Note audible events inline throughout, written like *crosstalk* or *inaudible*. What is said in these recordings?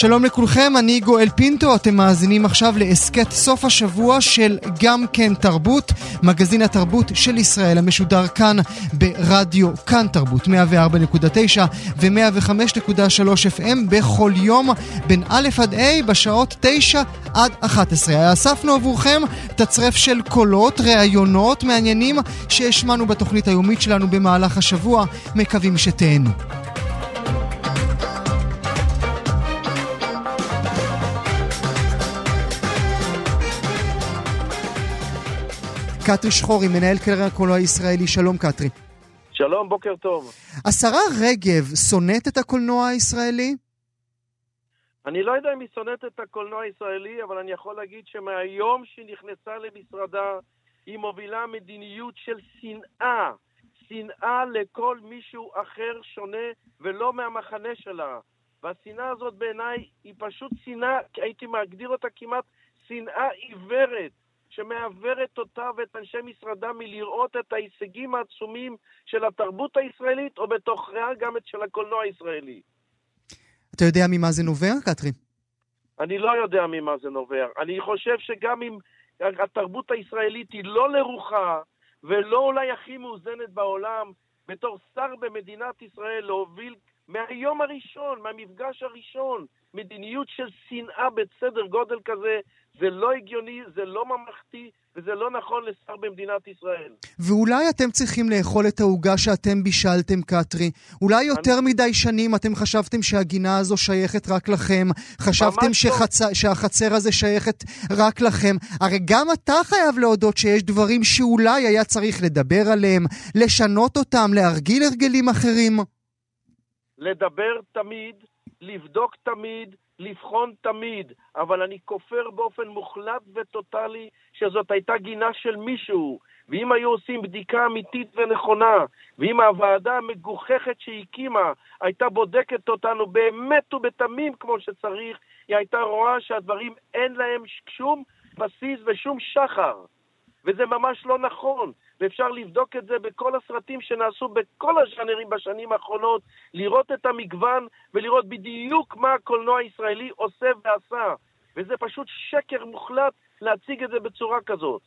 שלום לכולכם, אני גואל פינטו, אתם מאזינים עכשיו להסכת סוף השבוע של גם כן תרבות, מגזין התרבות של ישראל המשודר כאן ברדיו כאן תרבות 104.9 ו-105.3 FM בכל יום בין א' עד ה' בשעות 9 עד 11. אספנו עבורכם תצרף של קולות, ראיונות מעניינים שהשמענו בתוכנית היומית שלנו במהלך השבוע, מקווים שתהנו. קטרי שחורי, מנהל קרן הקולנוע הישראלי, שלום קטרי. שלום, בוקר טוב. השרה רגב שונאת את הקולנוע הישראלי? אני לא יודע אם היא שונאת את הקולנוע הישראלי, אבל אני יכול להגיד שמהיום שהיא נכנסה למשרדה, היא מובילה מדיניות של שנאה. שנאה לכל מישהו אחר שונה ולא מהמחנה שלה. והשנאה הזאת בעיניי היא פשוט שנאה, הייתי מגדיר אותה כמעט שנאה עיוורת. שמעוורת אותה ואת אנשי משרדה מלראות את ההישגים העצומים של התרבות הישראלית, או בתוכיה גם את של הקולנוע הישראלי. אתה יודע ממה זה נובע, קטרי? אני לא יודע ממה זה נובע. אני חושב שגם אם התרבות הישראלית היא לא לרוחה, ולא אולי הכי מאוזנת בעולם, בתור שר במדינת ישראל להוביל מהיום הראשון, מהמפגש הראשון, מדיניות של שנאה בסדר גודל כזה, זה לא הגיוני, זה לא ממלכתי, וזה לא נכון לשר במדינת ישראל. ואולי אתם צריכים לאכול את העוגה שאתם בישלתם, קטרי. אולי יותר אני... מדי שנים אתם חשבתם שהגינה הזו שייכת רק לכם. חשבתם שחצ... שהחצר הזה שייכת רק לכם. הרי גם אתה חייב להודות שיש דברים שאולי היה צריך לדבר עליהם, לשנות אותם, להרגיל הרגלים אחרים. לדבר תמיד, לבדוק תמיד, לבחון תמיד, אבל אני כופר באופן מוחלט וטוטאלי שזאת הייתה גינה של מישהו. ואם היו עושים בדיקה אמיתית ונכונה, ואם הוועדה המגוחכת שהיא הקימה הייתה בודקת אותנו באמת ובתמים כמו שצריך, היא הייתה רואה שהדברים אין להם שום בסיס ושום שחר. וזה ממש לא נכון. ואפשר לבדוק את זה בכל הסרטים שנעשו בכל הז'אנרים בשנים האחרונות, לראות את המגוון ולראות בדיוק מה הקולנוע הישראלי עושה ועשה. וזה פשוט שקר מוחלט להציג את זה בצורה כזאת.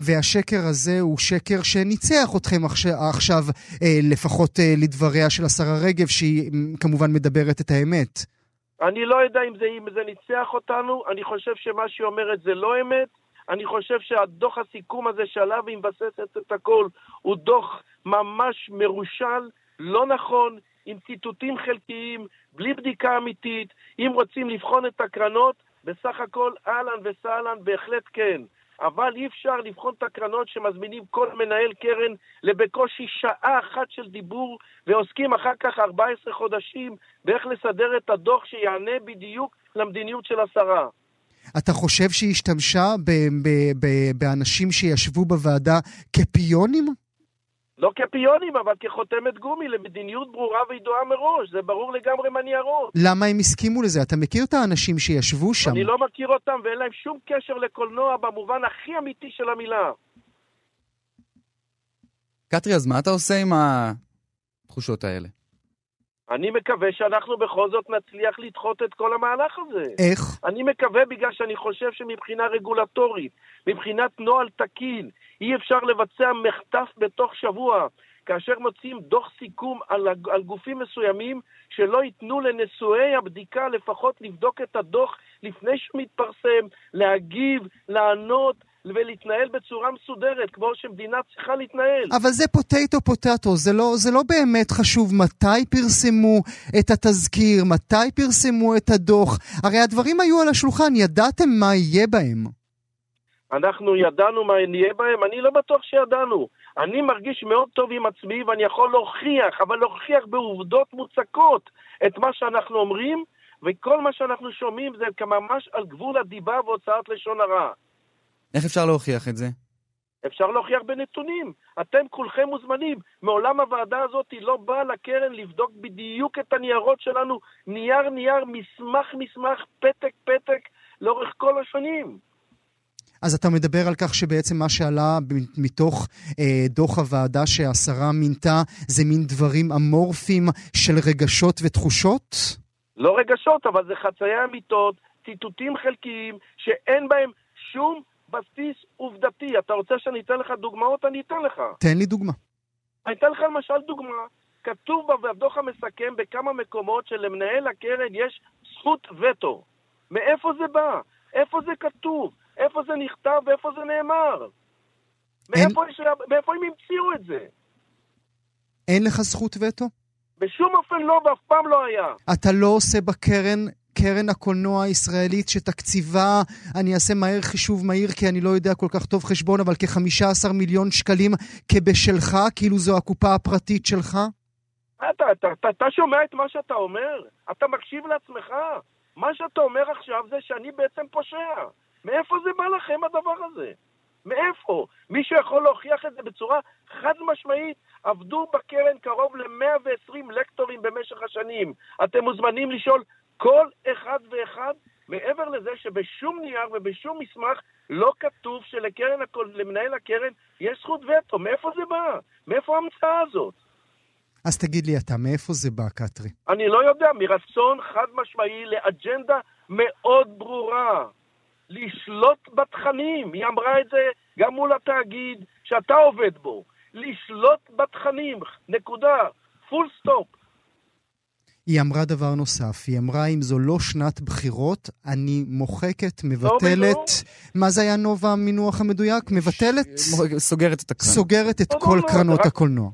והשקר הזה הוא שקר שניצח אתכם עכשיו, אה, לפחות אה, לדבריה של השרה רגב, שהיא כמובן מדברת את האמת. אני לא יודע אם זה, אם זה ניצח אותנו, אני חושב שמה שהיא אומרת זה לא אמת, אני חושב שהדוח הסיכום הזה שעליו היא מבססת את הכל הוא דוח ממש מרושל, לא נכון, עם ציטוטים חלקיים, בלי בדיקה אמיתית. אם רוצים לבחון את הקרנות, בסך הכל אהלן וסהלן בהחלט כן. אבל אי אפשר לבחון את הקרנות שמזמינים כל מנהל קרן לבקושי שעה אחת של דיבור ועוסקים אחר כך 14 חודשים באיך לסדר את הדוח שיענה בדיוק למדיניות של השרה. אתה חושב שהיא השתמשה ב- ב- ב- באנשים שישבו בוועדה כפיונים? לא כפיונים, אבל כחותמת גומי למדיניות ברורה וידועה מראש. זה ברור לגמרי מהניירות. למה הם הסכימו לזה? אתה מכיר את האנשים שישבו שם? אני לא מכיר אותם ואין להם שום קשר לקולנוע במובן הכי אמיתי של המילה. קטרי, אז מה אתה עושה עם התחושות האלה? אני מקווה שאנחנו בכל זאת נצליח לדחות את כל המהלך הזה. איך? אני מקווה בגלל שאני חושב שמבחינה רגולטורית, מבחינת נוהל תקין, אי אפשר לבצע מחטף בתוך שבוע. כאשר מוצאים דוח סיכום על, על גופים מסוימים שלא ייתנו לנשואי הבדיקה לפחות לבדוק את הדוח לפני שהוא מתפרסם, להגיב, לענות, ולהתנהל בצורה מסודרת, כמו שמדינה צריכה להתנהל. אבל זה פוטטו פוטטו, זה לא, זה לא באמת חשוב מתי פרסמו את התזכיר, מתי פרסמו את הדוח. הרי הדברים היו על השולחן, ידעתם מה יהיה בהם. אנחנו ידענו מה נהיה בהם? אני לא בטוח שידענו. אני מרגיש מאוד טוב עם עצמי ואני יכול להוכיח, אבל להוכיח בעובדות מוצקות את מה שאנחנו אומרים, וכל מה שאנחנו שומעים זה כממש על גבול הדיבה והוצאת לשון הרע. איך אפשר להוכיח את זה? אפשר להוכיח בנתונים. אתם כולכם מוזמנים. מעולם הוועדה הזאת לא באה לקרן לבדוק בדיוק את הניירות שלנו, נייר נייר, מסמך מסמך, פתק פתק, לאורך כל השנים. אז אתה מדבר על כך שבעצם מה שעלה מתוך אה, דוח הוועדה שהשרה מינתה זה מין דברים אמורפיים של רגשות ותחושות? לא רגשות, אבל זה חצאי אמיתות, ציטוטים חלקיים, שאין בהם שום בסיס עובדתי. אתה רוצה שאני אתן לך דוגמאות? אני אתן לך. תן לי דוגמה. אני אתן לך למשל דוגמה. כתוב בדוח המסכם בכמה מקומות שלמנהל הקרן יש זכות וטו. מאיפה זה בא? איפה זה כתוב? איפה זה נכתב ואיפה זה נאמר? אין... מאיפה, יש... מאיפה הם המציאו את זה? אין לך זכות וטו? בשום אופן לא, ואף פעם לא היה. אתה לא עושה בקרן קרן הקולנוע הישראלית שתקציבה, אני אעשה מהר חישוב מהיר כי אני לא יודע כל כך טוב חשבון, אבל כ-15 מיליון שקלים כבשלך, כאילו זו הקופה הפרטית שלך? אתה, אתה, אתה, אתה שומע את מה שאתה אומר? אתה מקשיב לעצמך? מה שאתה אומר עכשיו זה שאני בעצם פושע. מאיפה זה בא לכם הדבר הזה? מאיפה? מישהו יכול להוכיח את זה בצורה חד משמעית? עבדו בקרן קרוב ל-120 לקטורים במשך השנים. אתם מוזמנים לשאול כל אחד ואחד, מעבר לזה שבשום נייר ובשום מסמך לא כתוב שלמנהל הקרן יש זכות וטו. מאיפה זה בא? מאיפה ההמצאה הזאת? אז תגיד לי אתה, מאיפה זה בא, קטרי? אני לא יודע, מרצון חד משמעי לאג'נדה מאוד ברורה. לשלוט בתכנים. היא אמרה את זה גם מול התאגיד שאתה עובד בו. לשלוט בתכנים, נקודה. full stop. היא אמרה דבר נוסף, היא אמרה, אם זו לא שנת בחירות, אני מוחקת, מבטלת... לא, מה זה היה נובה המינוח המדויק? מבטלת? סוגרת את הקרנות. סוגרת את לא, כל לא, קרנות הקולנוע.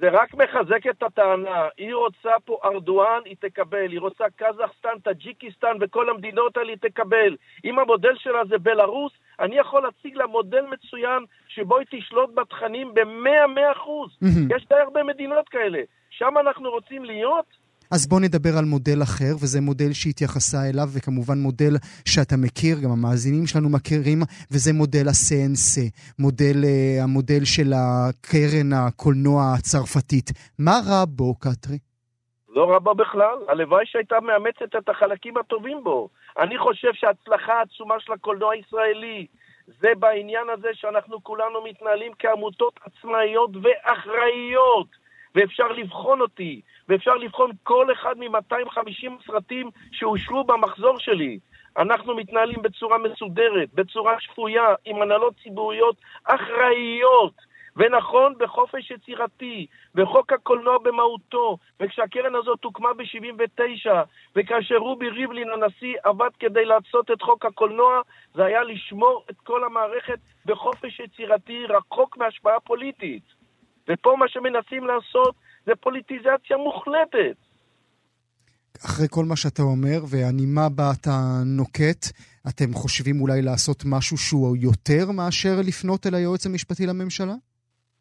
זה רק מחזק את הטענה. היא רוצה פה ארדואן, היא תקבל. היא רוצה קזחסטן, טאג'יקיסטן וכל המדינות האלה, היא תקבל. אם המודל שלה זה בלארוס, אני יכול להציג לה מודל מצוין שבו היא תשלוט בתכנים ב-100-100 אחוז. יש די הרבה מדינות כאלה. שם אנחנו רוצים להיות? אז בוא נדבר על מודל אחר, וזה מודל שהתייחסה אליו, וכמובן מודל שאתה מכיר, גם המאזינים שלנו מכירים, וזה מודל ה-CNC, מודל, uh, המודל של הקרן הקולנוע הצרפתית. מה רע בו, קטרי? לא רע בו בכלל. הלוואי שהייתה מאמצת את החלקים הטובים בו. אני חושב שההצלחה העצומה של הקולנוע הישראלי זה בעניין הזה שאנחנו כולנו מתנהלים כעמותות עצמאיות ואחראיות, ואפשר לבחון אותי, ואפשר לבחון כל אחד מ-250 סרטים שאושרו במחזור שלי. אנחנו מתנהלים בצורה מסודרת, בצורה שפויה, עם הנהלות ציבוריות אחראיות. ונכון, בחופש יצירתי, בחוק הקולנוע במהותו, וכשהקרן הזאת הוקמה ב-79, וכאשר רובי ריבלין הנשיא עבד כדי לעשות את חוק הקולנוע, זה היה לשמור את כל המערכת בחופש יצירתי, רחוק מהשפעה פוליטית. ופה מה שמנסים לעשות זה פוליטיזציה מוחלטת. אחרי כל מה שאתה אומר, והנימה בה אתה נוקט, אתם חושבים אולי לעשות משהו שהוא יותר מאשר לפנות אל היועץ המשפטי לממשלה?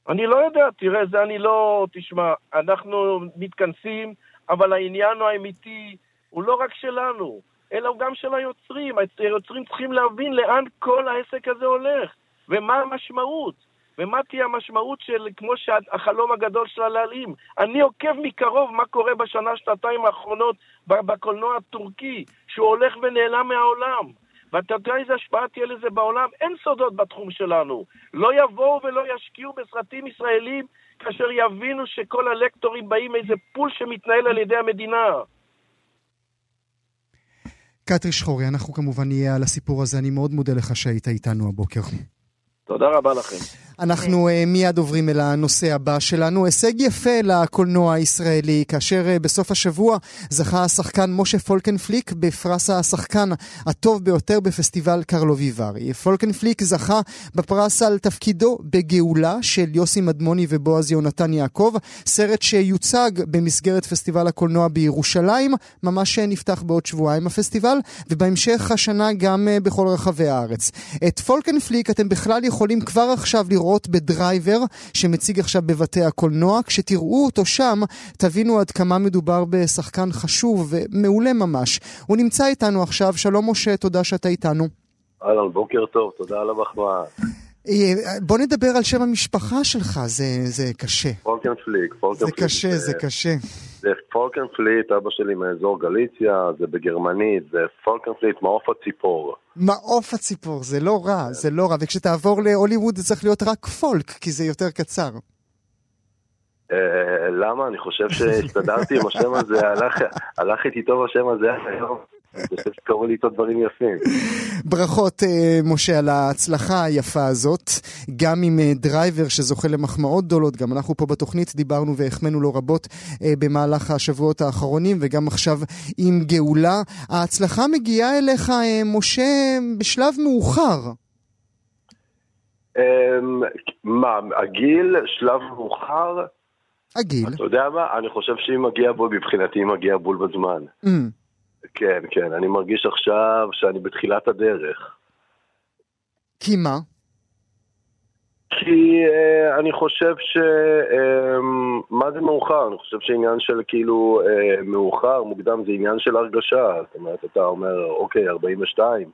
אני לא יודע, תראה, זה אני לא... תשמע, אנחנו מתכנסים, אבל העניין האמיתי הוא לא רק שלנו, אלא הוא גם של היוצרים. היוצרים צריכים להבין לאן כל העסק הזה הולך, ומה המשמעות. ומה תהיה המשמעות של, כמו שהחלום הגדול שלה להלאים. אני עוקב מקרוב מה קורה בשנה, שנתיים האחרונות בקולנוע הטורקי, שהוא הולך ונעלם מהעולם. ואתה יודע איזה השפעה תהיה לזה בעולם? אין סודות בתחום שלנו. לא יבואו ולא ישקיעו בסרטים ישראלים כאשר יבינו שכל הלקטורים באים מאיזה פול שמתנהל על ידי המדינה. קטרי שחורי, אנחנו כמובן נהיה על הסיפור הזה. אני מאוד מודה לך שהיית איתנו הבוקר. תודה רבה לכם. אנחנו uh, מיד עוברים אל הנושא הבא שלנו. הישג יפה לקולנוע הישראלי, כאשר uh, בסוף השבוע זכה השחקן משה פולקנפליק בפרס השחקן הטוב ביותר בפסטיבל קרלוביברי. פולקנפליק זכה בפרס על תפקידו בגאולה של יוסי מדמוני ובועז יונתן יעקב, סרט שיוצג במסגרת פסטיבל הקולנוע בירושלים, ממש נפתח בעוד שבועיים הפסטיבל, ובהמשך השנה גם בכל רחבי הארץ. את פולקנפליק אתם בכלל יכולים כבר עכשיו לראות לראות בדרייבר שמציג עכשיו בבתי הקולנוע. כשתראו אותו שם, תבינו עד כמה מדובר בשחקן חשוב ומעולה ממש. הוא נמצא איתנו עכשיו, שלום משה, תודה שאתה איתנו. אהלן, בוקר טוב, תודה על המחמאה. אה, בוא נדבר על שם המשפחה שלך, זה, זה קשה. פולקנפליק, פולקנפליק. זה קשה, זה קשה. זה פולקנפליק, אבא שלי מאזור גליציה, זה בגרמנית, זה פולקנפליק, מעוף הציפור. מעוף הציפור, זה לא רע, זה לא רע, וכשתעבור להוליווד זה צריך להיות רק פולק, כי זה יותר קצר. אה, למה? אני חושב שהסתדרתי עם השם הזה, הלך איתי טוב השם הזה היום. שקרו לי איתו דברים יפים. ברכות, אה, משה, על ההצלחה היפה הזאת. גם עם אה, דרייבר שזוכה למחמאות גדולות, גם אנחנו פה בתוכנית דיברנו והחמאנו לו רבות אה, במהלך השבועות האחרונים, וגם עכשיו עם גאולה. ההצלחה מגיעה אליך, משה, בשלב מאוחר. אמ, מה, הגיל, שלב מאוחר? הגיל. אתה יודע מה? אני חושב שאם מגיע בול, מבחינתי מגיע בול בזמן. Mm. כן, כן, אני מרגיש עכשיו שאני בתחילת הדרך. כי מה? כי uh, אני חושב ש... Uh, מה זה מאוחר? אני חושב שעניין של כאילו uh, מאוחר, מוקדם, זה עניין של הרגשה. זאת אומרת, אתה אומר, אוקיי, 42.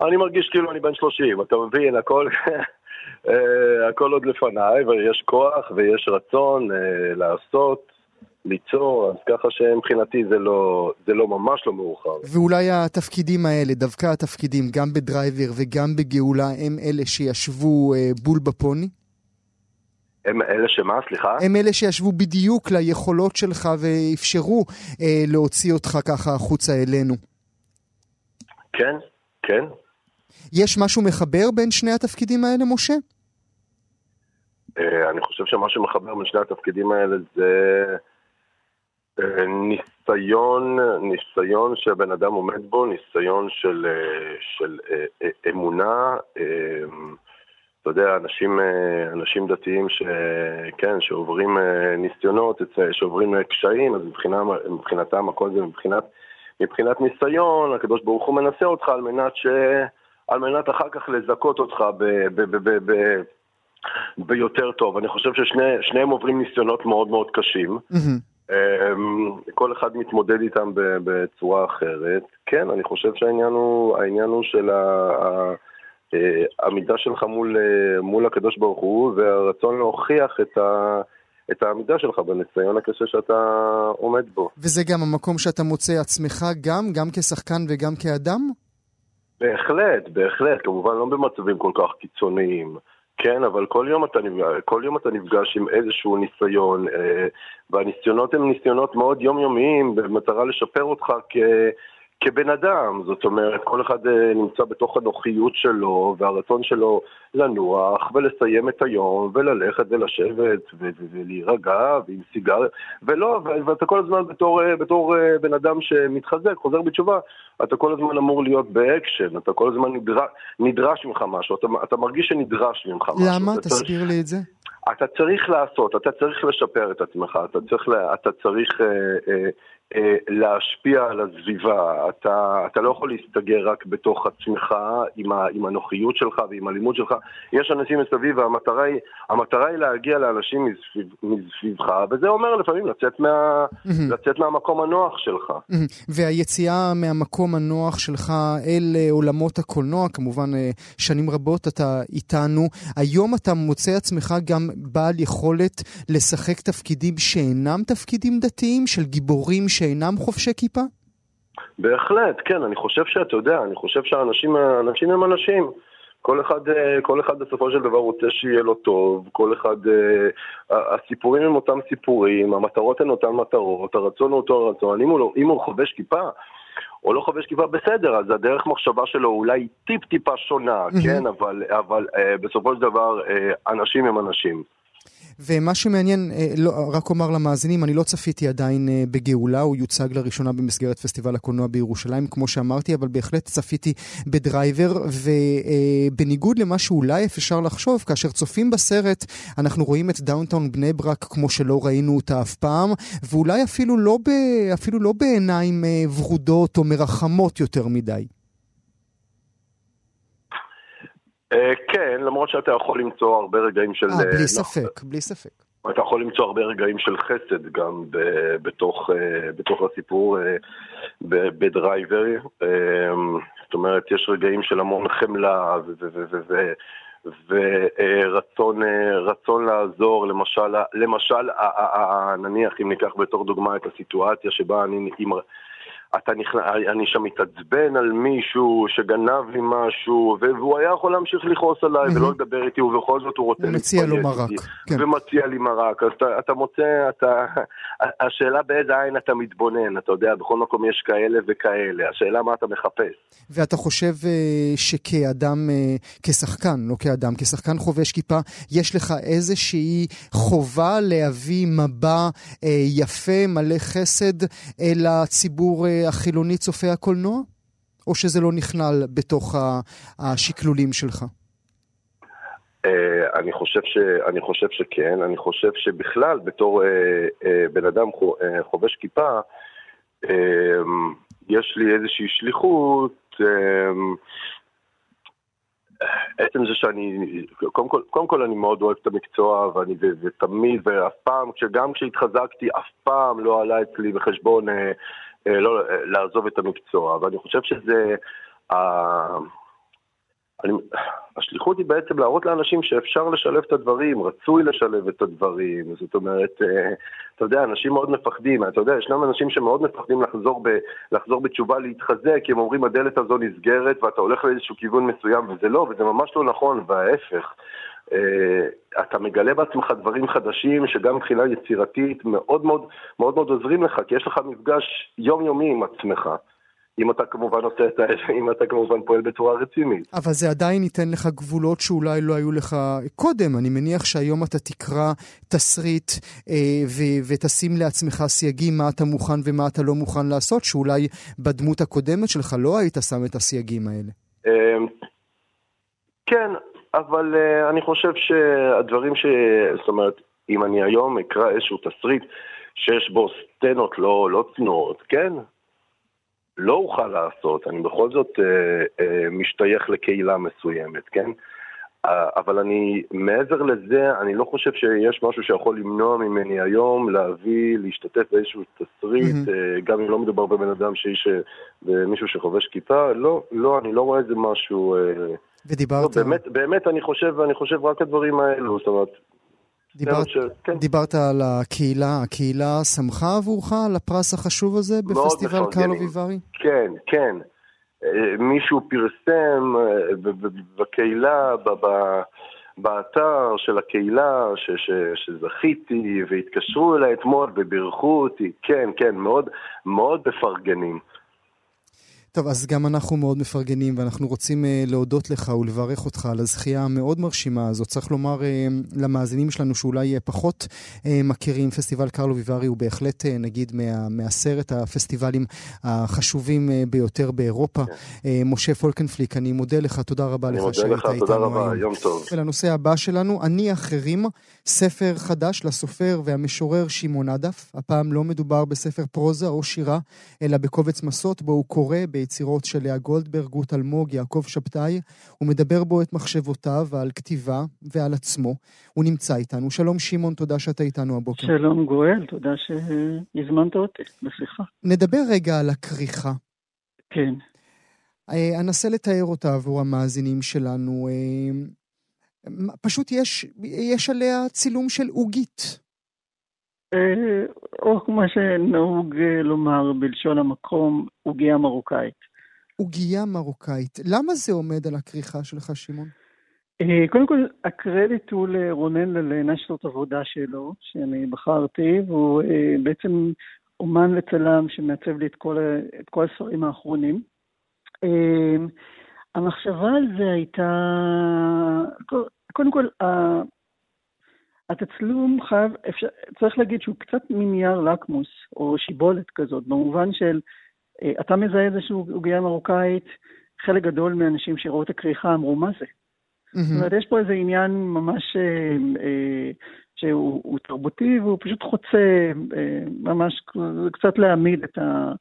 אני מרגיש כאילו אני בן 30, אתה מבין, הכל, uh, *laughs* הכל עוד לפניי, ויש כוח ויש רצון uh, לעשות. ליצור, אז ככה שמבחינתי זה לא, זה לא ממש לא מאוחר. ואולי התפקידים האלה, דווקא התפקידים, גם בדרייבר וגם בגאולה, הם אלה שישבו אה, בול בפוני? הם אלה שמה, סליחה? הם אלה שישבו בדיוק ליכולות שלך ואפשרו אה, להוציא אותך ככה החוצה אלינו. כן, כן. יש משהו מחבר בין שני התפקידים האלה, משה? אה, אני חושב שמה שמחבר בין שני התפקידים האלה זה... ניסיון, ניסיון שהבן אדם עומד בו, ניסיון של, של אה, אה, אמונה, אה, אתה יודע, אנשים, אנשים דתיים ש, כן, שעוברים ניסיונות, שעוברים קשיים, אז מבחינה, מבחינתם הכל זה מבחינת, מבחינת ניסיון, הקדוש ברוך הוא מנסה אותך על מנת, ש, על מנת אחר כך לזכות אותך ב, ב, ב, ב, ב, ביותר טוב. אני חושב ששניהם עוברים ניסיונות מאוד מאוד קשים. Mm-hmm. אמ, כל אחד מתמודד איתם בצורה אחרת. כן, אני חושב שהעניין הוא, הוא של העמידה שלך מול, מול הקדוש ברוך הוא והרצון להוכיח את ה... את העמידה שלך בניסיון הקשה שאתה עומד בו. וזה גם המקום שאתה מוצא עצמך גם, גם כשחקן וגם כאדם? בהחלט, בהחלט, כמובן לא במצבים כל כך קיצוניים. כן, אבל כל יום אתה, כל יום אתה נפגש עם איזשהו ניסיון, אה, והניסיונות הם ניסיונות מאוד יומיומיים במטרה לשפר אותך כ... כבן אדם, זאת אומרת, כל אחד אה, נמצא בתוך הנוחיות שלו והרצון שלו לנוח ולסיים את היום וללכת ולשבת ולהירגע ועם סיגר, ולא, ואתה כל הזמן בתור, אה, בתור אה, בן אדם שמתחזק, חוזר בתשובה, אתה כל הזמן אמור להיות באקשן, אתה כל הזמן נדרש, נדרש ממך משהו, אתה, אתה מרגיש שנדרש ממך משהו. למה? תסביר צריך... לי את זה. אתה צריך לעשות, אתה צריך לשפר את עצמך, אתה צריך, אתה צריך אה, אה, להשפיע על הסביבה. אתה, אתה לא יכול להסתגר רק בתוך עצמך עם, ה, עם הנוחיות שלך ועם הלימוד שלך. יש אנשים מסביב והמטרה היא, המטרה היא להגיע לאנשים מסביב, מסביבך, וזה אומר לפעמים לצאת, מה, לצאת מהמקום הנוח שלך. והיציאה מהמקום הנוח שלך אל אה, עולמות הקולנוע, כמובן אה, שנים רבות אתה איתנו. היום אתה מוצא עצמך גם בעל יכולת לשחק תפקידים שאינם תפקידים דתיים, של גיבורים שאינם חובשי כיפה? בהחלט, כן, אני חושב שאתה יודע, אני חושב שהאנשים אנשים הם אנשים. כל אחד, אה, כל אחד בסופו של דבר רוצה שיהיה לו טוב, כל אחד, אה, הסיפורים הם אותם סיפורים, המטרות הן אותן מטרות, הרצון הוא אותו רצון, אם הוא, לא, אם הוא חובש כיפה או לא חובש כיפה, בסדר, אז הדרך מחשבה שלו אולי טיפ-טיפה שונה, mm-hmm. כן, אבל, אבל אה, בסופו של דבר אנשים הם אנשים. ומה שמעניין, אה, לא, רק אומר למאזינים, אני לא צפיתי עדיין אה, בגאולה, הוא יוצג לראשונה במסגרת פסטיבל הקולנוע בירושלים, כמו שאמרתי, אבל בהחלט צפיתי בדרייבר, ובניגוד למה שאולי אפשר לחשוב, כאשר צופים בסרט, אנחנו רואים את downtown בני ברק כמו שלא ראינו אותה אף פעם, ואולי אפילו לא, ב, אפילו לא בעיניים אה, ורודות או מרחמות יותר מדי. כן, למרות שאתה יכול למצוא הרבה רגעים של... אה, בלי ספק, בלי ספק. אתה יכול למצוא הרבה רגעים של חסד גם בתוך, בתוך הסיפור בדרייבר. זאת אומרת, יש רגעים של המון חמלה ורצון רצון לעזור, למשל, למשל, נניח אם ניקח בתור דוגמה את הסיטואציה שבה אני. אתה נכנס, אני שם מתעצבן על מישהו שגנב לי משהו, והוא היה יכול להמשיך לכעוס עליי mm-hmm. ולא לדבר איתי, ובכל זאת הוא רוצה הוא מציע לו מרק. כן. ומציע לי מרק. אז אתה, אתה מוצא, אתה... *laughs* השאלה באיזה עין אתה מתבונן, אתה יודע, בכל מקום יש כאלה וכאלה. השאלה מה אתה מחפש. ואתה חושב אה, שכאדם, אה, כשחקן, לא כאדם, כשחקן חובש כיפה, יש לך איזושהי חובה להביא מבע אה, יפה, מלא חסד, אל הציבור החילוני צופה הקולנוע? או שזה לא נכלל בתוך השקלולים שלך? Uh, אני חושב, ש, אני חושב שכן, אני חושב שבכלל בתור uh, uh, בן אדם חובש כיפה, יש לי איזושהי שליחות, עצם זה שאני, קודם כל, קודם כל אני מאוד אוהב את המקצוע ואני ותמיד ואף פעם, גם כשהתחזקתי אף פעם לא עלה אצלי בחשבון לא, אה, לעזוב את המקצוע, ואני חושב שזה... אני, השליחות היא בעצם להראות לאנשים שאפשר לשלב את הדברים, רצוי לשלב את הדברים, זאת אומרת, אה, אתה יודע, אנשים מאוד מפחדים, אתה יודע, ישנם אנשים שמאוד מפחדים לחזור, ב, לחזור בתשובה להתחזק, הם אומרים הדלת הזו נסגרת ואתה הולך לאיזשהו כיוון מסוים, וזה לא, וזה ממש לא נכון, וההפך. Uh, אתה מגלה בעצמך דברים חדשים שגם מבחינה יצירתית מאוד מאוד מאוד מאוד עוזרים לך, כי יש לך מפגש יומיומי עם עצמך. אם אתה כמובן עושה את ה... *laughs* אם אתה כמובן פועל בצורה רצינית. אבל זה עדיין ייתן לך גבולות שאולי לא היו לך קודם. אני מניח שהיום אתה תקרא תסריט אה, ו- ותשים לעצמך סייגים מה אתה מוכן ומה אתה לא מוכן לעשות, שאולי בדמות הקודמת שלך לא היית שם את הסייגים האלה. אה, כן, אבל uh, אני חושב שהדברים ש... זאת אומרת, אם אני היום אקרא איזשהו תסריט שיש בו סצנות לא, לא צנועות, כן? לא אוכל לעשות, אני בכל זאת uh, uh, משתייך לקהילה מסוימת, כן? אבל אני, מעבר לזה, אני לא חושב שיש משהו שיכול למנוע ממני היום להביא, להשתתף באיזשהו תסריט, mm-hmm. גם אם לא מדובר בבן אדם שאיש, במישהו שחובש כיפה, לא, לא, אני לא רואה איזה משהו... Uh, ודיברת... לא, באמת, באמת אני חושב, אני חושב רק הדברים האלו, זאת אומרת... דיברת, ש... כן. דיברת על הקהילה, הקהילה שמחה עבורך על הפרס החשוב הזה בפסטיבל קרלו ויברי? כן, כן. אה, מישהו פרסם אה, בקהילה, באתר של הקהילה, ש, ש, שזכיתי, והתקשרו אליי אתמול ובירכו אותי, כן, כן, מאוד, מאוד מפרגנים. טוב, אז גם אנחנו מאוד מפרגנים, ואנחנו רוצים uh, להודות לך ולברך אותך על הזכייה המאוד מרשימה הזאת. צריך לומר uh, למאזינים שלנו שאולי uh, פחות uh, מכירים, פסטיבל קרלו ויברי הוא בהחלט, uh, נגיד, מה, מעשרת הפסטיבלים החשובים uh, ביותר באירופה. Uh, משה פולקנפליק, אני מודה לך, תודה רבה לך שהיית איתנו היום. תודה רבה, יום טוב. ולנושא הבא שלנו, אני אחרים, ספר חדש לסופר והמשורר שמעון עדף. הפעם לא מדובר בספר פרוזה או שירה, אלא בקובץ מסות בו הוא קורא ביצירות של לאה גולדברג, רות אלמוג, יעקב שבתאי. הוא מדבר בו את מחשבותיו על כתיבה ועל עצמו. הוא נמצא איתנו. שלום שמעון, תודה שאתה איתנו הבוקר. שלום גואל, תודה שהזמנת אותי לשיחה. נדבר רגע על הכריכה. כן. אה, אנסה לתאר אותה עבור המאזינים שלנו. אה, פשוט יש, יש עליה צילום של עוגית. אה, או כמו שנהוג אה, לומר בלשון המקום, עוגיה מרוקאית. עוגיה מרוקאית. למה זה עומד על הכריכה שלך, שמעון? אה, קודם כל, הקרדיט הוא לרונן ללנה, שזאת עבודה שלו, שאני בחרתי, והוא בעצם אומן וצלם שמעצב לי את כל, את כל הספרים האחרונים. המחשבה על זה הייתה, קודם כל, התצלום חייב, אפשר, צריך להגיד שהוא קצת מנייר לקמוס, או שיבולת כזאת, במובן של, אה, אתה מזהה איזושהי עוגיה מרוקאית, חלק גדול מהאנשים שראו את הכריכה אמרו, מה זה? Mm-hmm. זאת אומרת, יש פה איזה עניין ממש אה, אה, שהוא תרבותי, והוא פשוט חוצה, אה, ממש קצת להעמיד את, ה,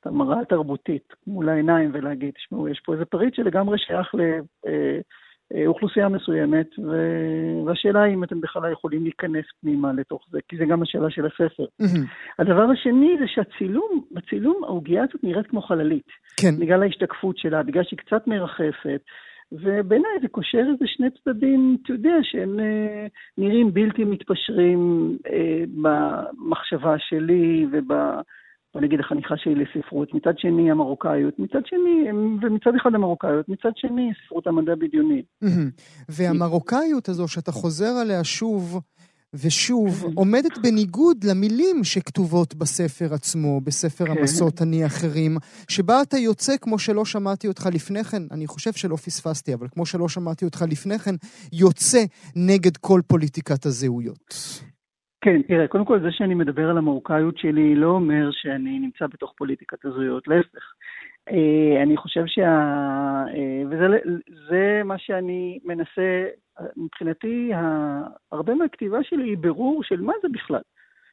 את המראה התרבותית מול העיניים ולהגיד, תשמעו, יש פה איזה פריט שלגמרי שייך ל... אה, אוכלוסייה מסוימת, ו... והשאלה היא אם אתם בכלל יכולים להיכנס פנימה לתוך זה, כי זה גם השאלה של הספר. הדבר השני זה שהצילום, בצילום העוגיה הזאת נראית כמו חללית. כן. בגלל ההשתקפות שלה, בגלל שהיא קצת מרחפת. ובעיניי זה קושר איזה שני צדדים, אתה יודע, שהם אה, נראים בלתי מתפשרים אה, במחשבה שלי וב... בוא נגיד החניכה שלי לספרות, מצד שני המרוקאיות, מצד שני, ומצד אחד המרוקאיות, מצד שני ספרות המדע בדיוני. והמרוקאיות הזו שאתה חוזר עליה שוב ושוב, עומדת בניגוד למילים שכתובות בספר עצמו, בספר כן. המסות אני אחרים, שבה אתה יוצא, כמו שלא שמעתי אותך לפני כן, אני חושב שלא פספסתי, אבל כמו שלא שמעתי אותך לפני כן, יוצא נגד כל פוליטיקת הזהויות. כן, תראה, קודם כל זה שאני מדבר על המרוקאיות שלי לא אומר שאני נמצא בתוך פוליטיקת הזהויות, להפך. אה, אני חושב שה... אה, וזה מה שאני מנסה, מבחינתי, הרבה מהכתיבה שלי היא בירור של מה זה בכלל.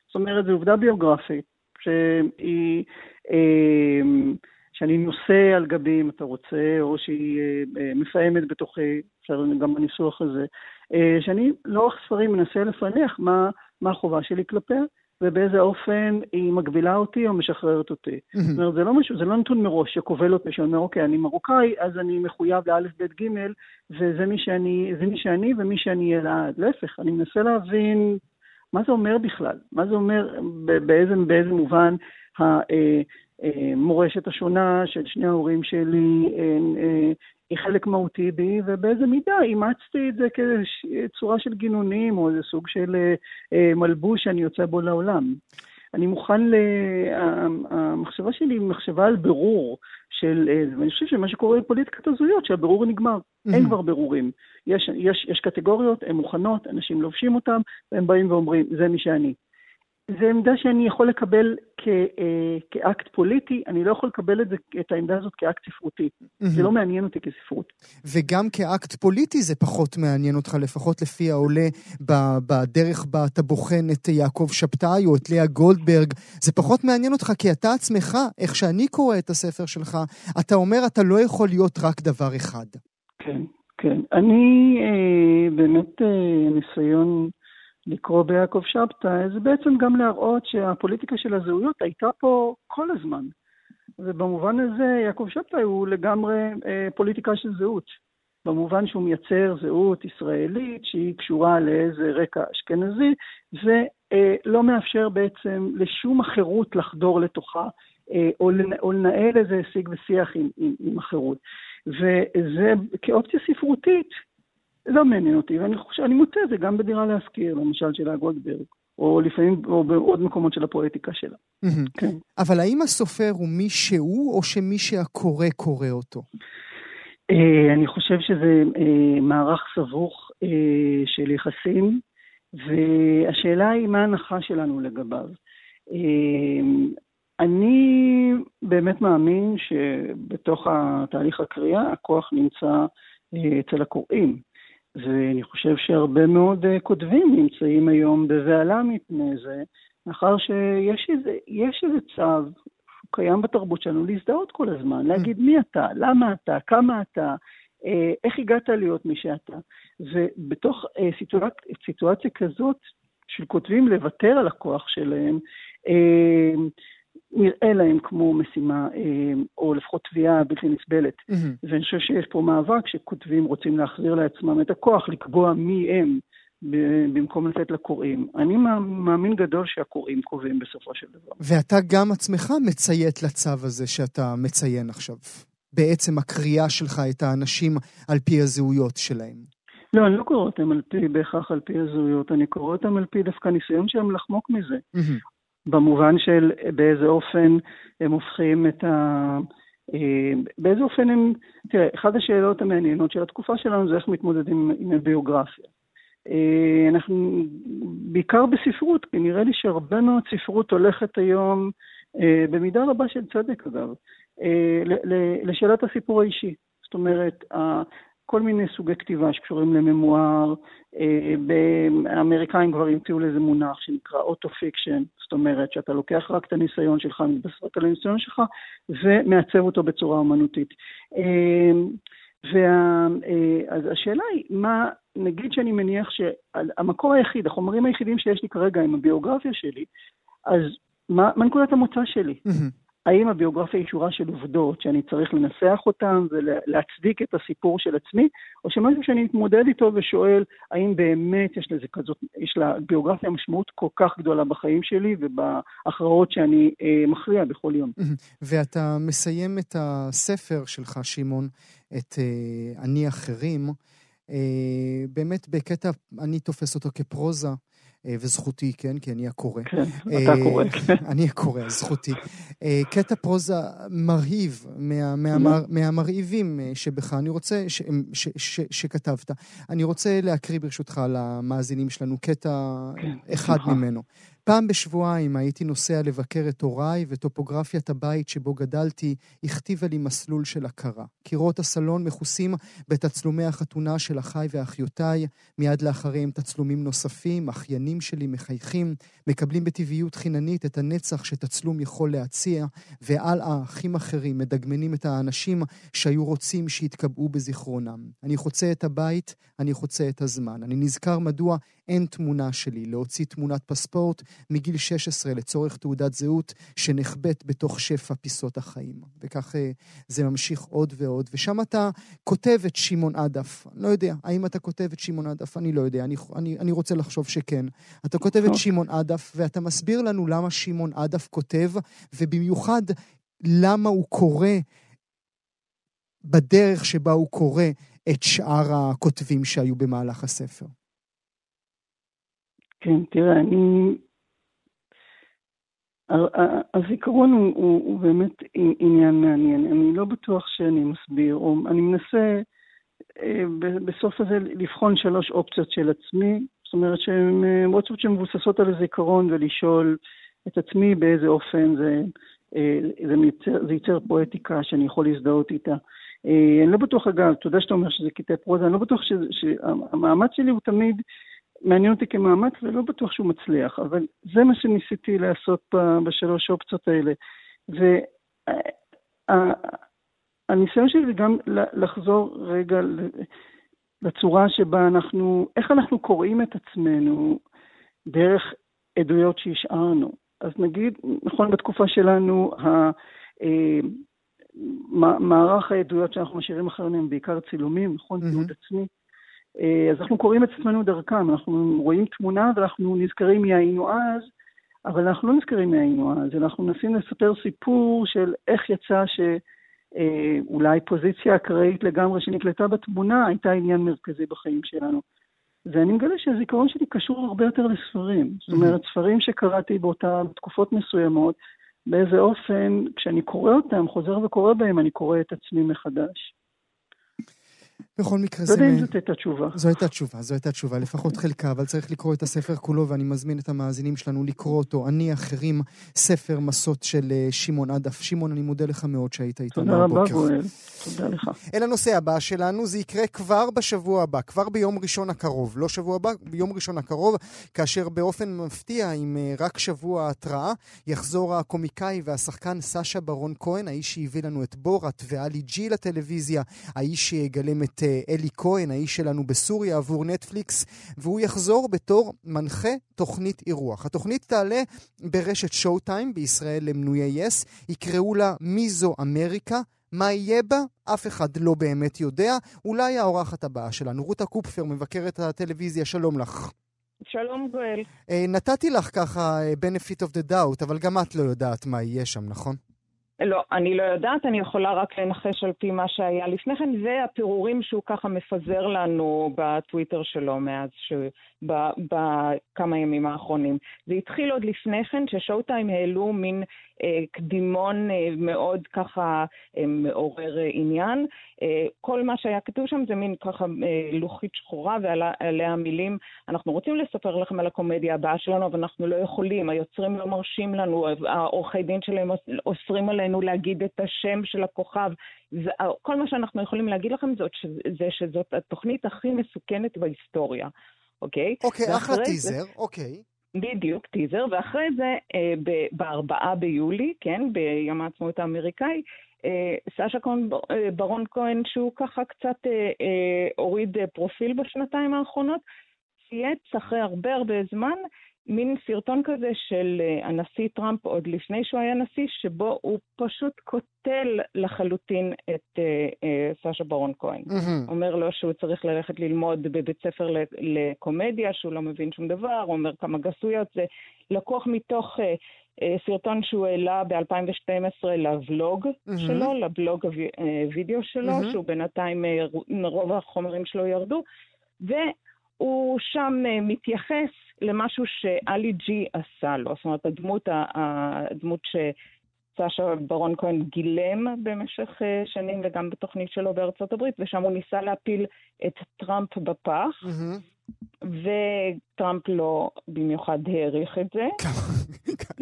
זאת אומרת, זו עובדה ביוגרפית, שהיא... אה, שאני נושא על גבי, אם אתה רוצה, או שהיא מפעמת בתוכי, אפשר גם בניסוח הזה, שאני לאורך ספרים מנסה לפענח מה, מה החובה שלי כלפיה, ובאיזה אופן היא מגבילה אותי או משחררת אותי. זאת אומרת, זה לא משהו, זה לא נתון מראש שכובל אותי, שאומר, אוקיי, אני מרוקאי, אז אני מחויב לאלף, בית, גימל, וזה מי שאני, זה מי שאני ומי שאני אהיה לעד. להפך, אני מנסה להבין מה זה אומר בכלל, מה זה אומר, באיזה, באיזה מובן המורשת אה, השונה של שני ההורים שלי אה, אה, היא חלק מהותי בי, ובאיזה מידה אימצתי את זה כצורה של גינונים, או איזה סוג של אה, אה, מלבוש שאני יוצא בו לעולם. אני מוכן ל... המחשבה שלי היא מחשבה על ברור של... אה, ואני חושב שמה שקורה בפוליטיקת הזויות, שהבירור נגמר. Mm-hmm. אין כבר ברורים. יש, יש, יש קטגוריות, הן מוכנות, אנשים לובשים אותן, והם באים ואומרים, זה מי שאני. זו עמדה שאני יכול לקבל כ, אה, כאקט פוליטי, אני לא יכול לקבל את, זה, את העמדה הזאת כאקט ספרותי. Mm-hmm. זה לא מעניין אותי כספרות. וגם כאקט פוליטי זה פחות מעניין אותך, לפחות לפי העולה בדרך בה אתה בוחן את יעקב שבתאי או את לאה גולדברג. זה פחות מעניין אותך כי אתה עצמך, איך שאני קורא את הספר שלך, אתה אומר אתה לא יכול להיות רק דבר אחד. כן, כן. אני אה, באמת אה, ניסיון... לקרוא ביעקב שבתאי, זה בעצם גם להראות שהפוליטיקה של הזהויות הייתה פה כל הזמן. ובמובן הזה יעקב שבתאי הוא לגמרי אה, פוליטיקה של זהות. במובן שהוא מייצר זהות ישראלית שהיא קשורה לאיזה רקע אשכנזי, ולא אה, מאפשר בעצם לשום החירות לחדור לתוכה, אה, או, לנ, או לנהל איזה שיג ושיח עם, עם, עם החירות. וזה כאופציה ספרותית, לא מעניין אותי, ואני חושב, אני מוצא את זה גם בדירה להשכיר, למשל של הגולדברג, או לפעמים, או בעוד מקומות של הפואטיקה שלה. כן. אבל האם הסופר הוא מי שהוא, או שמי שהקורא קורא אותו? אה, אני חושב שזה אה, מערך סבוך אה, של יחסים, והשאלה היא מה ההנחה שלנו לגביו. אני באמת מאמין שבתוך התהליך הקריאה הכוח נמצא אצל הקוראים. ואני חושב שהרבה מאוד אה, כותבים נמצאים היום בבהלה מפני זה, מאחר שיש איזה, איזה צו, שהוא קיים בתרבות שלנו, להזדהות כל הזמן, להגיד מי אתה, למה אתה, כמה אתה, אה, איך הגעת להיות מי שאתה. ובתוך אה, סיטואצ... סיטואציה כזאת של כותבים לוותר על הכוח שלהם, נראה להם כמו משימה, אה, או לפחות תביעה בלתי נסבלת. Mm-hmm. ואני חושב שיש פה מאבק שכותבים רוצים להחזיר לעצמם את הכוח, לקבוע מי הם. במקום לתת לקוראים. אני מאמין גדול שהקוראים קובעים בסופו של דבר. ואתה גם עצמך מציית לצו הזה שאתה מציין עכשיו. בעצם הקריאה שלך את האנשים על פי הזהויות שלהם. לא, אני לא קורא אותם על פי, בהכרח על פי הזהויות, אני קורא אותם על פי דווקא ניסיון שלהם לחמוק מזה. Mm-hmm. במובן של באיזה אופן הם הופכים את ה... אה, באיזה אופן הם... תראה, אחת השאלות המעניינות של התקופה שלנו זה איך מתמודדים עם הביוגרפיה. אה, אנחנו, בעיקר בספרות, כי נראה לי שהרבה מאוד ספרות הולכת היום, אה, במידה רבה של צדק אגב, לשאלת הסיפור האישי. זאת אומרת, כל מיני סוגי כתיבה שקשורים לממואר. האמריקאים כבר המציאו לזה מונח שנקרא auto-fiction, אומרת שאתה לוקח רק את הניסיון שלך, מתבסס על הניסיון שלך, ומעצב אותו בצורה אמנותית. אה, ואז השאלה היא, מה, נגיד שאני מניח שהמקור היחיד, החומרים היחידים שיש לי כרגע הם הביוגרפיה שלי, אז מה, מה נקודת המוצא שלי? האם הביוגרפיה היא שורה של עובדות שאני צריך לנסח אותן ולהצדיק את הסיפור של עצמי, או שמשהו שאני מתמודד איתו ושואל האם באמת יש לזה כזאת, יש לביוגרפיה משמעות כל כך גדולה בחיים שלי ובהכרעות שאני אה, מכריע בכל יום. ואתה מסיים את הספר שלך, שמעון, את אה, אני אחרים, אה, באמת בקטע, אני תופס אותו כפרוזה. אה, וזכותי, כן, כי אני הקורא. כן, אתה אה, הקורא, כן. *laughs* אני הקורא, זכותי. אה, קטע פרוזה מרהיב מהמרהיבים שבך, אני רוצה, שכתבת. אני רוצה להקריא ברשותך למאזינים שלנו קטע כן, אחד ממנו. פעם בשבועיים הייתי נוסע לבקר את הוריי, וטופוגרפיית הבית שבו גדלתי הכתיבה לי מסלול של הכרה. קירות הסלון מכוסים בתצלומי החתונה של אחיי ואחיותיי, מיד לאחריהם תצלומים נוספים, אחיינים שלי מחייכים, מקבלים בטבעיות חיננית את הנצח שתצלום יכול להציע, ועל האחים אחרים מדגמנים את האנשים שהיו רוצים שיתקבעו בזיכרונם. אני חוצה את הבית, אני חוצה את הזמן. אני נזכר מדוע אין תמונה שלי, להוציא תמונת פספורט מגיל 16 לצורך תעודת זהות שנחבאת בתוך שפע פיסות החיים. וכך אה, זה ממשיך עוד ועוד. ושם אתה כותב את שמעון עדף. לא יודע, האם אתה כותב את שמעון עדף? אני לא יודע, אני, אני, אני רוצה לחשוב שכן. אתה כותב את שמעון עדף, ואתה מסביר לנו למה שמעון עדף כותב, ובמיוחד למה הוא קורא בדרך שבה הוא קורא את שאר הכותבים שהיו במהלך הספר. כן, תראה, אני... הזיכרון הוא, הוא, הוא באמת עניין מעניין. אני לא בטוח שאני מסביר, או אני מנסה אה, בסוף הזה לבחון שלוש אופציות של עצמי, זאת אומרת שהן אה, אופציות שמבוססות על הזיכרון ולשאול את עצמי באיזה אופן זה, אה, זה, מייצר, זה ייצר פואטיקה שאני יכול להזדהות איתה. אני לא בטוח, אגב, יודע שאתה אומר שזה קטעי פרוזה, אני לא בטוח שהמאמץ שלי הוא תמיד מעניין אותי כמאמץ ולא בטוח שהוא מצליח, אבל זה מה שניסיתי לעשות בשלוש אופציות האלה. והניסיון שלי זה גם לחזור רגע לצורה שבה אנחנו, איך אנחנו קוראים את עצמנו דרך עדויות שהשארנו. אז נגיד, נכון, בתקופה שלנו, אה, מערך העדויות שאנחנו משאירים אחרינו הם בעיקר צילומים, נכון? Mm-hmm. תיעוד עצמי. אה, אז אנחנו קוראים את עצמנו דרכם, אנחנו רואים תמונה ואנחנו נזכרים מי היינו אז, אבל אנחנו לא נזכרים מי היינו אז, אנחנו מנסים לספר סיפור של איך יצא שאולי אה, פוזיציה אקראית לגמרי שנקלטה בתמונה הייתה עניין מרכזי בחיים שלנו. ואני מגלה שהזיכרון שלי קשור הרבה יותר לספרים. זאת אומרת, ספרים שקראתי באותן תקופות מסוימות, באיזה אופן, כשאני קורא אותם, חוזר וקורא בהם, אני קורא את עצמי מחדש. בכל מקרה זה... לא יודע אם זאת הייתה תשובה. זו הייתה תשובה, זו הייתה תשובה, לפחות חלקה, אבל צריך לקרוא את הספר כולו, ואני מזמין את המאזינים שלנו לקרוא אותו. אני אחרים, ספר מסות של אה, שמעון עדף. שמעון, אני מודה לך מאוד שהיית איתנו הבוקר. תודה רבה, גואל. תודה לך. אל הנושא הבא שלנו, זה יקרה כבר בשבוע הבא, כבר ביום ראשון הקרוב. לא שבוע הבא, ביום ראשון הקרוב, כאשר באופן מפתיע, עם אה, רק שבוע התראה, יחזור הקומיקאי והשחקן סשה ברון כהן, האיש שהביא לנו את בורת ואלי ג'י לטלוויזיה, האיש שיגלם את אה, אלי כהן, האיש שלנו בסוריה עבור נטפליקס, והוא יחזור בתור מנחה תוכנית אירוח. התוכנית תעלה ברשת שואו טיים בישראל למנויי יס, יקראו לה מיזו אמריקה. מה יהיה בה? אף אחד לא באמת יודע. אולי האורחת הבאה שלנו, רותה קופפר, מבקרת הטלוויזיה, שלום לך. שלום גואל. אה, נתתי לך ככה אה, benefit of the doubt, אבל גם את לא יודעת מה יהיה שם, נכון? לא, אני לא יודעת, אני יכולה רק לנחש על פי מה שהיה לפני כן, והפירורים שהוא ככה מפזר לנו בטוויטר שלו מאז, ש... בכמה ימים האחרונים. זה התחיל עוד לפני כן, ששואו טיים העלו מין קדימון אה, מאוד ככה אה, מעורר אה, עניין. אה, כל מה שהיה כתוב שם זה מין ככה אה, לוחית שחורה ועליה המילים, אנחנו רוצים לספר לכם על הקומדיה הבאה שלנו, אבל אנחנו לא יכולים, היוצרים לא מרשים לנו, העורכי דין שלהם אוסרים עלינו להגיד את השם של הכוכב. כל מה שאנחנו יכולים להגיד לכם זאת, זה שזאת התוכנית הכי מסוכנת בהיסטוריה. אוקיי? אוקיי, אחלה טיזר, אוקיי. בדיוק, טיזר, ואחרי זה, אה, בארבעה ביולי, כן, ביום העצמאות האמריקאי, סשה ברון כהן, שהוא ככה קצת הוריד פרופיל בשנתיים האחרונות, צייץ אחרי הרבה הרבה זמן מין סרטון כזה של uh, הנשיא טראמפ עוד לפני שהוא היה נשיא, שבו הוא פשוט קוטל לחלוטין את uh, uh, סשה ברון כהן. Mm-hmm. אומר לו שהוא צריך ללכת ללמוד בבית ספר לקומדיה, שהוא לא מבין שום דבר, הוא אומר כמה גסויות. זה לקוח מתוך uh, uh, סרטון שהוא העלה ב-2012 לבלוג mm-hmm. שלו, לבלוג הווידאו שלו, mm-hmm. שהוא בינתיים, uh, רוב החומרים שלו ירדו. ו... הוא שם אה, מתייחס למשהו שאלי ג'י עשה לו, זאת אומרת, הדמות, הדמות שסשה ברון כהן גילם במשך אה, שנים וגם בתוכנית שלו בארצות הברית, ושם הוא ניסה להפיל את טראמפ בפח. Mm-hmm. וטראמפ לא במיוחד העריך את זה.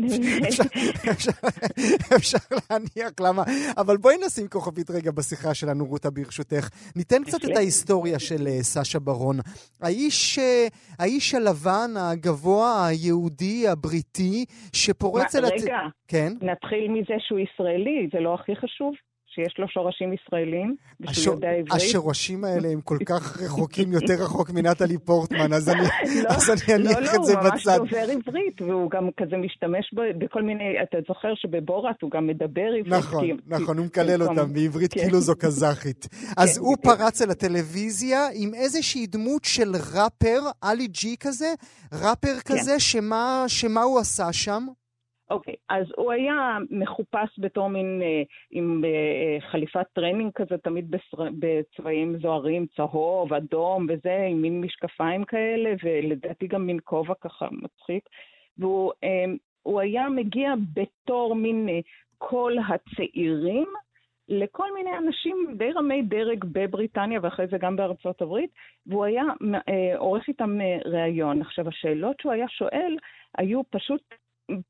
*laughs* אפשר להניח למה, אבל בואי נשים כוכבית רגע בשיחה שלנו, רותה, ברשותך. ניתן קצת את ההיסטוריה של אה, סשה ברון. האיש, אה, האיש הלבן, הגבוה, היהודי, הבריטי, שפורץ אל... רגע, כן? נתחיל מזה שהוא ישראלי, זה לא הכי חשוב? שיש לו שורשים ישראלים, ושהוא יודע עברית. השורשים האלה הם כל כך רחוקים, *laughs* יותר רחוק מנטלי פורטמן, אז אני, לא, אז אני אניח לא, לא, את זה בצד. לא, לא, הוא ממש דובר עברית, והוא גם כזה משתמש בכל מיני, אתה זוכר שבבורת הוא גם מדבר עברית. נכון, כי, נכון, הוא מקלל אותם בעברית כן. כאילו זו קזחית. אז כן, הוא כן. פרץ אל הטלוויזיה עם איזושהי דמות של ראפר, אלי ג'י כזה, ראפר. כזה, שמה הוא עשה שם? אוקיי, okay, אז הוא היה מחופש בתור מין אה, עם אה, חליפת טרנינג כזה, תמיד בסר, בצבעים זוהרים, צהוב, אדום וזה, עם מין משקפיים כאלה, ולדעתי גם מין כובע ככה מצחיק. והוא אה, היה מגיע בתור מין אה, כל הצעירים לכל מיני אנשים די רמי דרג בבריטניה ואחרי זה גם בארצות הברית, והוא היה אה, עורך איתם אה, ראיון. עכשיו, השאלות שהוא היה שואל היו פשוט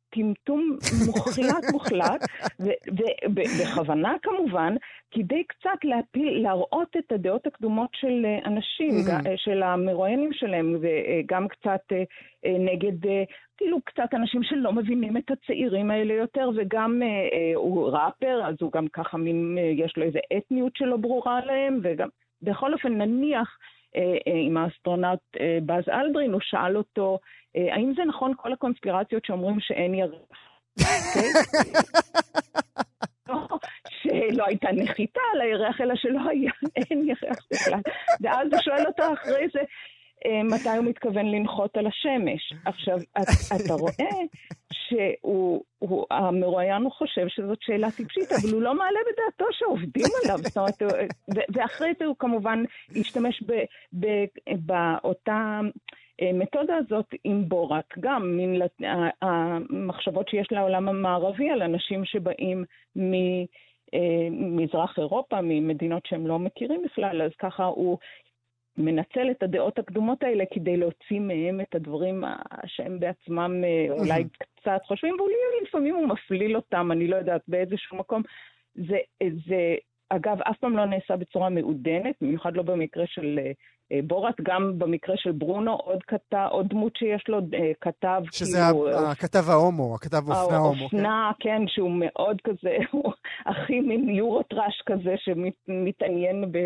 טמטום מוחלט *laughs* מוחלט, ובכוונה כמובן, כדי קצת להפיל, להראות את הדעות הקדומות של אה, אנשים, mm-hmm. של המרואיינים שלהם, וגם קצת אה, אה, נגד, כאילו קצת אנשים שלא מבינים את הצעירים האלה יותר, וגם הוא ראפר, אז הוא גם ככה מין, יש לו איזה אתניות שלא ברורה להם, וגם, בכל אופן, נניח, עם האסטרונאוט באז אלדרין, הוא שאל אותו, אה, האם זה נכון כל הקונספירציות שאומרים שאין ירח? אוקיי? *laughs* לא, שלא הייתה נחיתה על הירח, אלא שלא היה, אין ירח בכלל. ואז הוא שואל אותו אחרי זה, אה, מתי הוא מתכוון לנחות על השמש. עכשיו, אתה רואה שהמרואיין הוא חושב שזאת שאלה טיפשית, אבל הוא לא מעלה בדעתו שעובדים עליו. זאת אומרת, ואחרי זה הוא כמובן השתמש באותה... המתודה הזאת עם בורק, גם מן המחשבות שיש לעולם המערבי על אנשים שבאים ממזרח אירופה, ממדינות שהם לא מכירים בכלל, אז ככה הוא מנצל את הדעות הקדומות האלה כדי להוציא מהם את הדברים שהם בעצמם אה, אולי קצת חושבים, ולפעמים הוא מפליל אותם, אני לא יודעת, באיזשהו מקום. זה, זה אגב, אף פעם לא נעשה בצורה מעודנת, במיוחד לא במקרה של אה, בורת, גם במקרה של ברונו, עוד כתב, עוד דמות שיש לו, אה, כתב שזה כאילו... שזה הכתב ההומו, הכתב אופנה ההומו. האופנה, כן. כן, שהוא מאוד כזה, *laughs* הוא הכי מין יורו-טראש כזה, שמתעניין ב...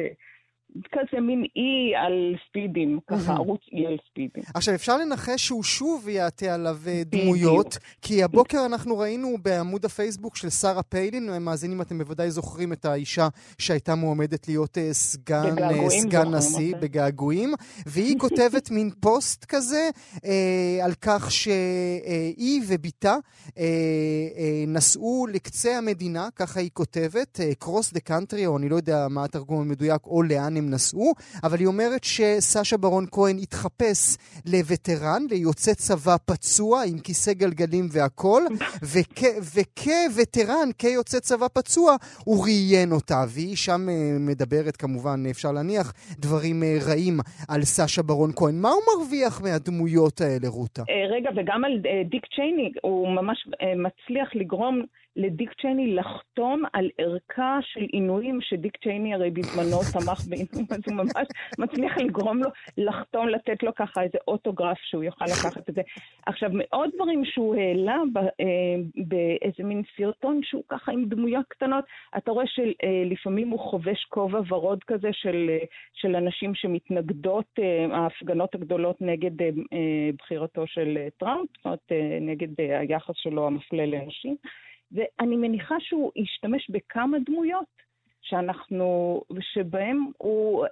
כזה מין אי על ספידים, ככה ערוץ אי על ספידים. עכשיו, אפשר לנחש שהוא שוב יעטה עליו אה, דמויות, כי הבוקר אנחנו ראינו בעמוד הפייסבוק של שרה פיילין, מאזינים, אתם בוודאי זוכרים את האישה שהייתה מועמדת להיות אה, סגן, אה, סגן נשיא, בגעגועים, והיא כותבת מין פוסט כזה על כך שהיא ובתה נסעו לקצה המדינה, ככה היא כותבת, cross the country, או אני לא יודע מה התרגום המדויק, או לאן הם הם נסעו, אבל היא אומרת שסשה ברון כהן התחפש לווטרן, ליוצא צבא פצוע עם כיסא גלגלים והכול, וכ, וכווטרן, כיוצא צבא פצוע, הוא ראיין אותה, והיא שם אה, מדברת כמובן, אפשר להניח, דברים אה, רעים על סשה ברון כהן. מה הוא מרוויח מהדמויות האלה, רותה? אה, רגע, וגם על דיק צ'ייני, הוא ממש מצליח לגרום... לדיק צ'ייני לחתום על ערכה של עינויים, שדיק צ'ייני הרי בזמנו *laughs* תמך בעינויים. אז הוא ממש מצליח לגרום לו לחתום, לתת לו ככה איזה אוטוגרף שהוא יוכל לקחת את זה. עכשיו, מאוד דברים שהוא העלה אה, באיזה מין סרטון שהוא ככה עם דמויות קטנות, אתה רואה שלפעמים הוא חובש כובע ורוד כזה של, אה, של אנשים שמתנגדות, ההפגנות הגדולות נגד בחירתו של טראמפ, זאת אומרת, נגד היחס שלו המפלה לאנשים. ואני מניחה שהוא ישתמש בכמה דמויות שאנחנו, שבהם הוא,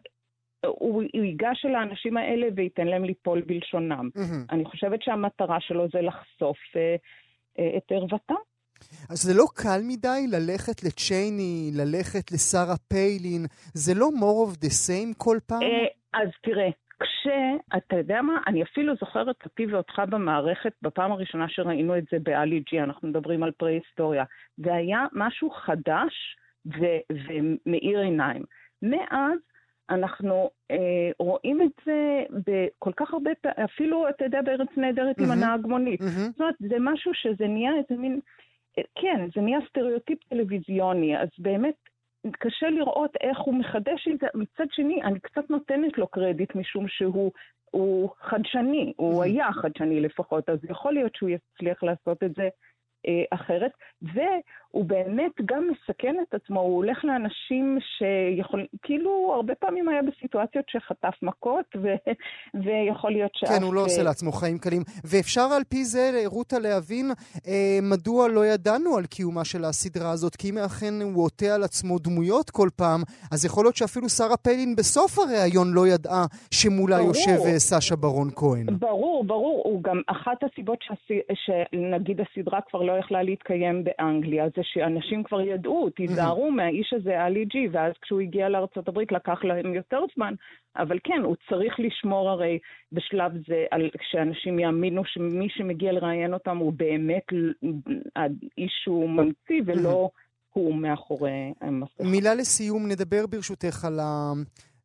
הוא, הוא ייגש אל האנשים האלה וייתן להם ליפול בלשונם. Mm-hmm. אני חושבת שהמטרה שלו זה לחשוף אה, אה, את ערוותם. אז זה לא קל מדי ללכת לצ'ייני, ללכת לשרה פיילין? זה לא more of the same כל פעם? אה, אז תראה, כשאתה יודע מה, אני אפילו זוכרת אותי ואותך במערכת בפעם הראשונה שראינו את זה באלי ג'י, אנחנו מדברים על פרה-היסטוריה. זה היה משהו חדש ו- ומאיר עיניים. מאז אנחנו אה, רואים את זה בכל כך הרבה פעמים, אפילו, אתה יודע, בארץ נהדרת mm-hmm. עם הנהג מונית. Mm-hmm. זאת אומרת, זה משהו שזה נהיה איזה מין... אה, כן, זה נהיה סטריאוטיפ טלוויזיוני, אז באמת קשה לראות איך הוא מחדש את זה. מצד שני, אני קצת נותנת לו קרדיט משום שהוא הוא חדשני, הוא היה חדשני לפחות, אז יכול להיות שהוא יצליח לעשות את זה אחרת. והוא באמת גם מסכן את עצמו, הוא הולך לאנשים שיכול, כאילו הרבה פעמים היה בסיטואציות שחטף מכות, ו, ויכול להיות שאף... כן, הוא לא עושה לעצמו חיים קלים. ואפשר על פי זה, רותה, להבין אה, מדוע לא ידענו על קיומה של הסדרה הזאת, כי אם אכן הוא עוטה על עצמו דמויות כל פעם, אז יכול להיות שאפילו שרה פיילין בסוף הריאיון לא ידעה שמולה ברור. יושב אה, סשה ברון כהן. ברור, ברור. הוא גם אחת הסיבות שנגיד הסדרה כבר לא יכלה להתקיים באנגליה, זה שאנשים כבר ידעו, תיזהרו מהאיש הזה, אלי ג'י, ואז כשהוא הגיע הברית לקח להם יותר זמן, אבל כן, הוא צריך לשמור הרי בשלב זה, על, שאנשים יאמינו שמי שמגיע לראיין אותם הוא באמת האיש שהוא ממציא ולא הוא מאחורי המסך. מילה לסיום, נדבר ברשותך על ה...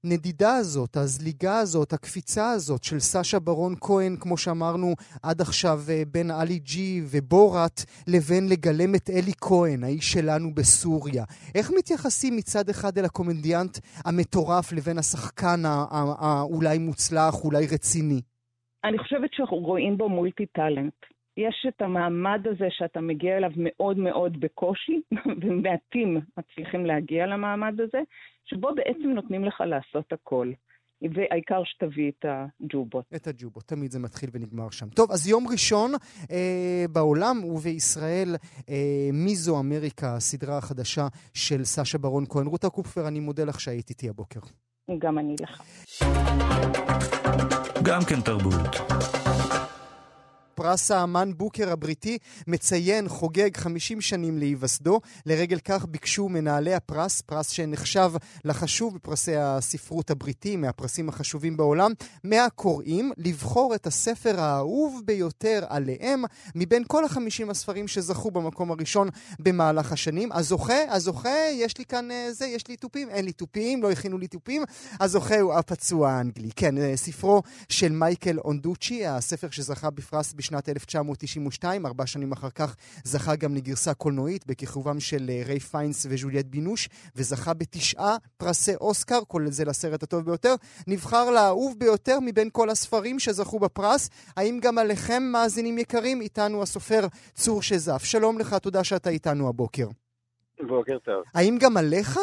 הנדידה הזאת, הזליגה הזאת, הקפיצה הזאת של סשה ברון כהן, כמו שאמרנו עד עכשיו, אה, בין עלי ג'י ובורת, לבין לגלם את אלי כהן, האיש שלנו בסוריה. איך מתייחסים מצד אחד אל הקומדיאנט המטורף לבין השחקן האולי מוצלח, אולי רציני? אני חושבת שאנחנו רואים בו מולטי טאלנט. יש את המעמד הזה שאתה מגיע אליו מאוד מאוד בקושי, *laughs* ומעטים מצליחים להגיע למעמד הזה, שבו בעצם נותנים לך לעשות הכל. והעיקר שתביא את הג'ובות. את הג'ובות, תמיד זה מתחיל ונגמר שם. טוב, אז יום ראשון אה, בעולם ובישראל, אה, מי זו אמריקה, הסדרה החדשה של סשה ברון כהן. רותה קופפר, אני מודה לך שהיית איתי הבוקר. גם אני לך. גם כן תרבות. פרס האמן בוקר הבריטי מציין, חוגג 50 שנים להיווסדו. לרגל כך ביקשו מנהלי הפרס, פרס שנחשב לחשוב בפרסי הספרות הבריטי, מהפרסים החשובים בעולם, מהקוראים, לבחור את הספר האהוב ביותר עליהם מבין כל החמישים הספרים שזכו במקום הראשון במהלך השנים. הזוכה, הזוכה, יש לי כאן אה, זה, יש לי תופים, אין לי תופים, לא הכינו לי תופים. הזוכה הוא הפצוע האנגלי. כן, אה, ספרו של מייקל אונדוצ'י, הספר שזכה בפרס בשנת 1992, ארבע שנים אחר כך זכה גם לגרסה קולנועית בכיכובם של אה, ריי פיינס וז'וליאט בינוש, וזכה בתשעה פרסי אוסקר, כולל זה לסרט הטוב ביותר. נבחר לאהוב ביותר מבין כל הספרים שזכו בפרס. האם גם עליכם, מאזינים יקרים, איתנו הסופר צור שזף. שלום לך, תודה שאתה איתנו הבוקר. בוקר טוב. האם גם עליך?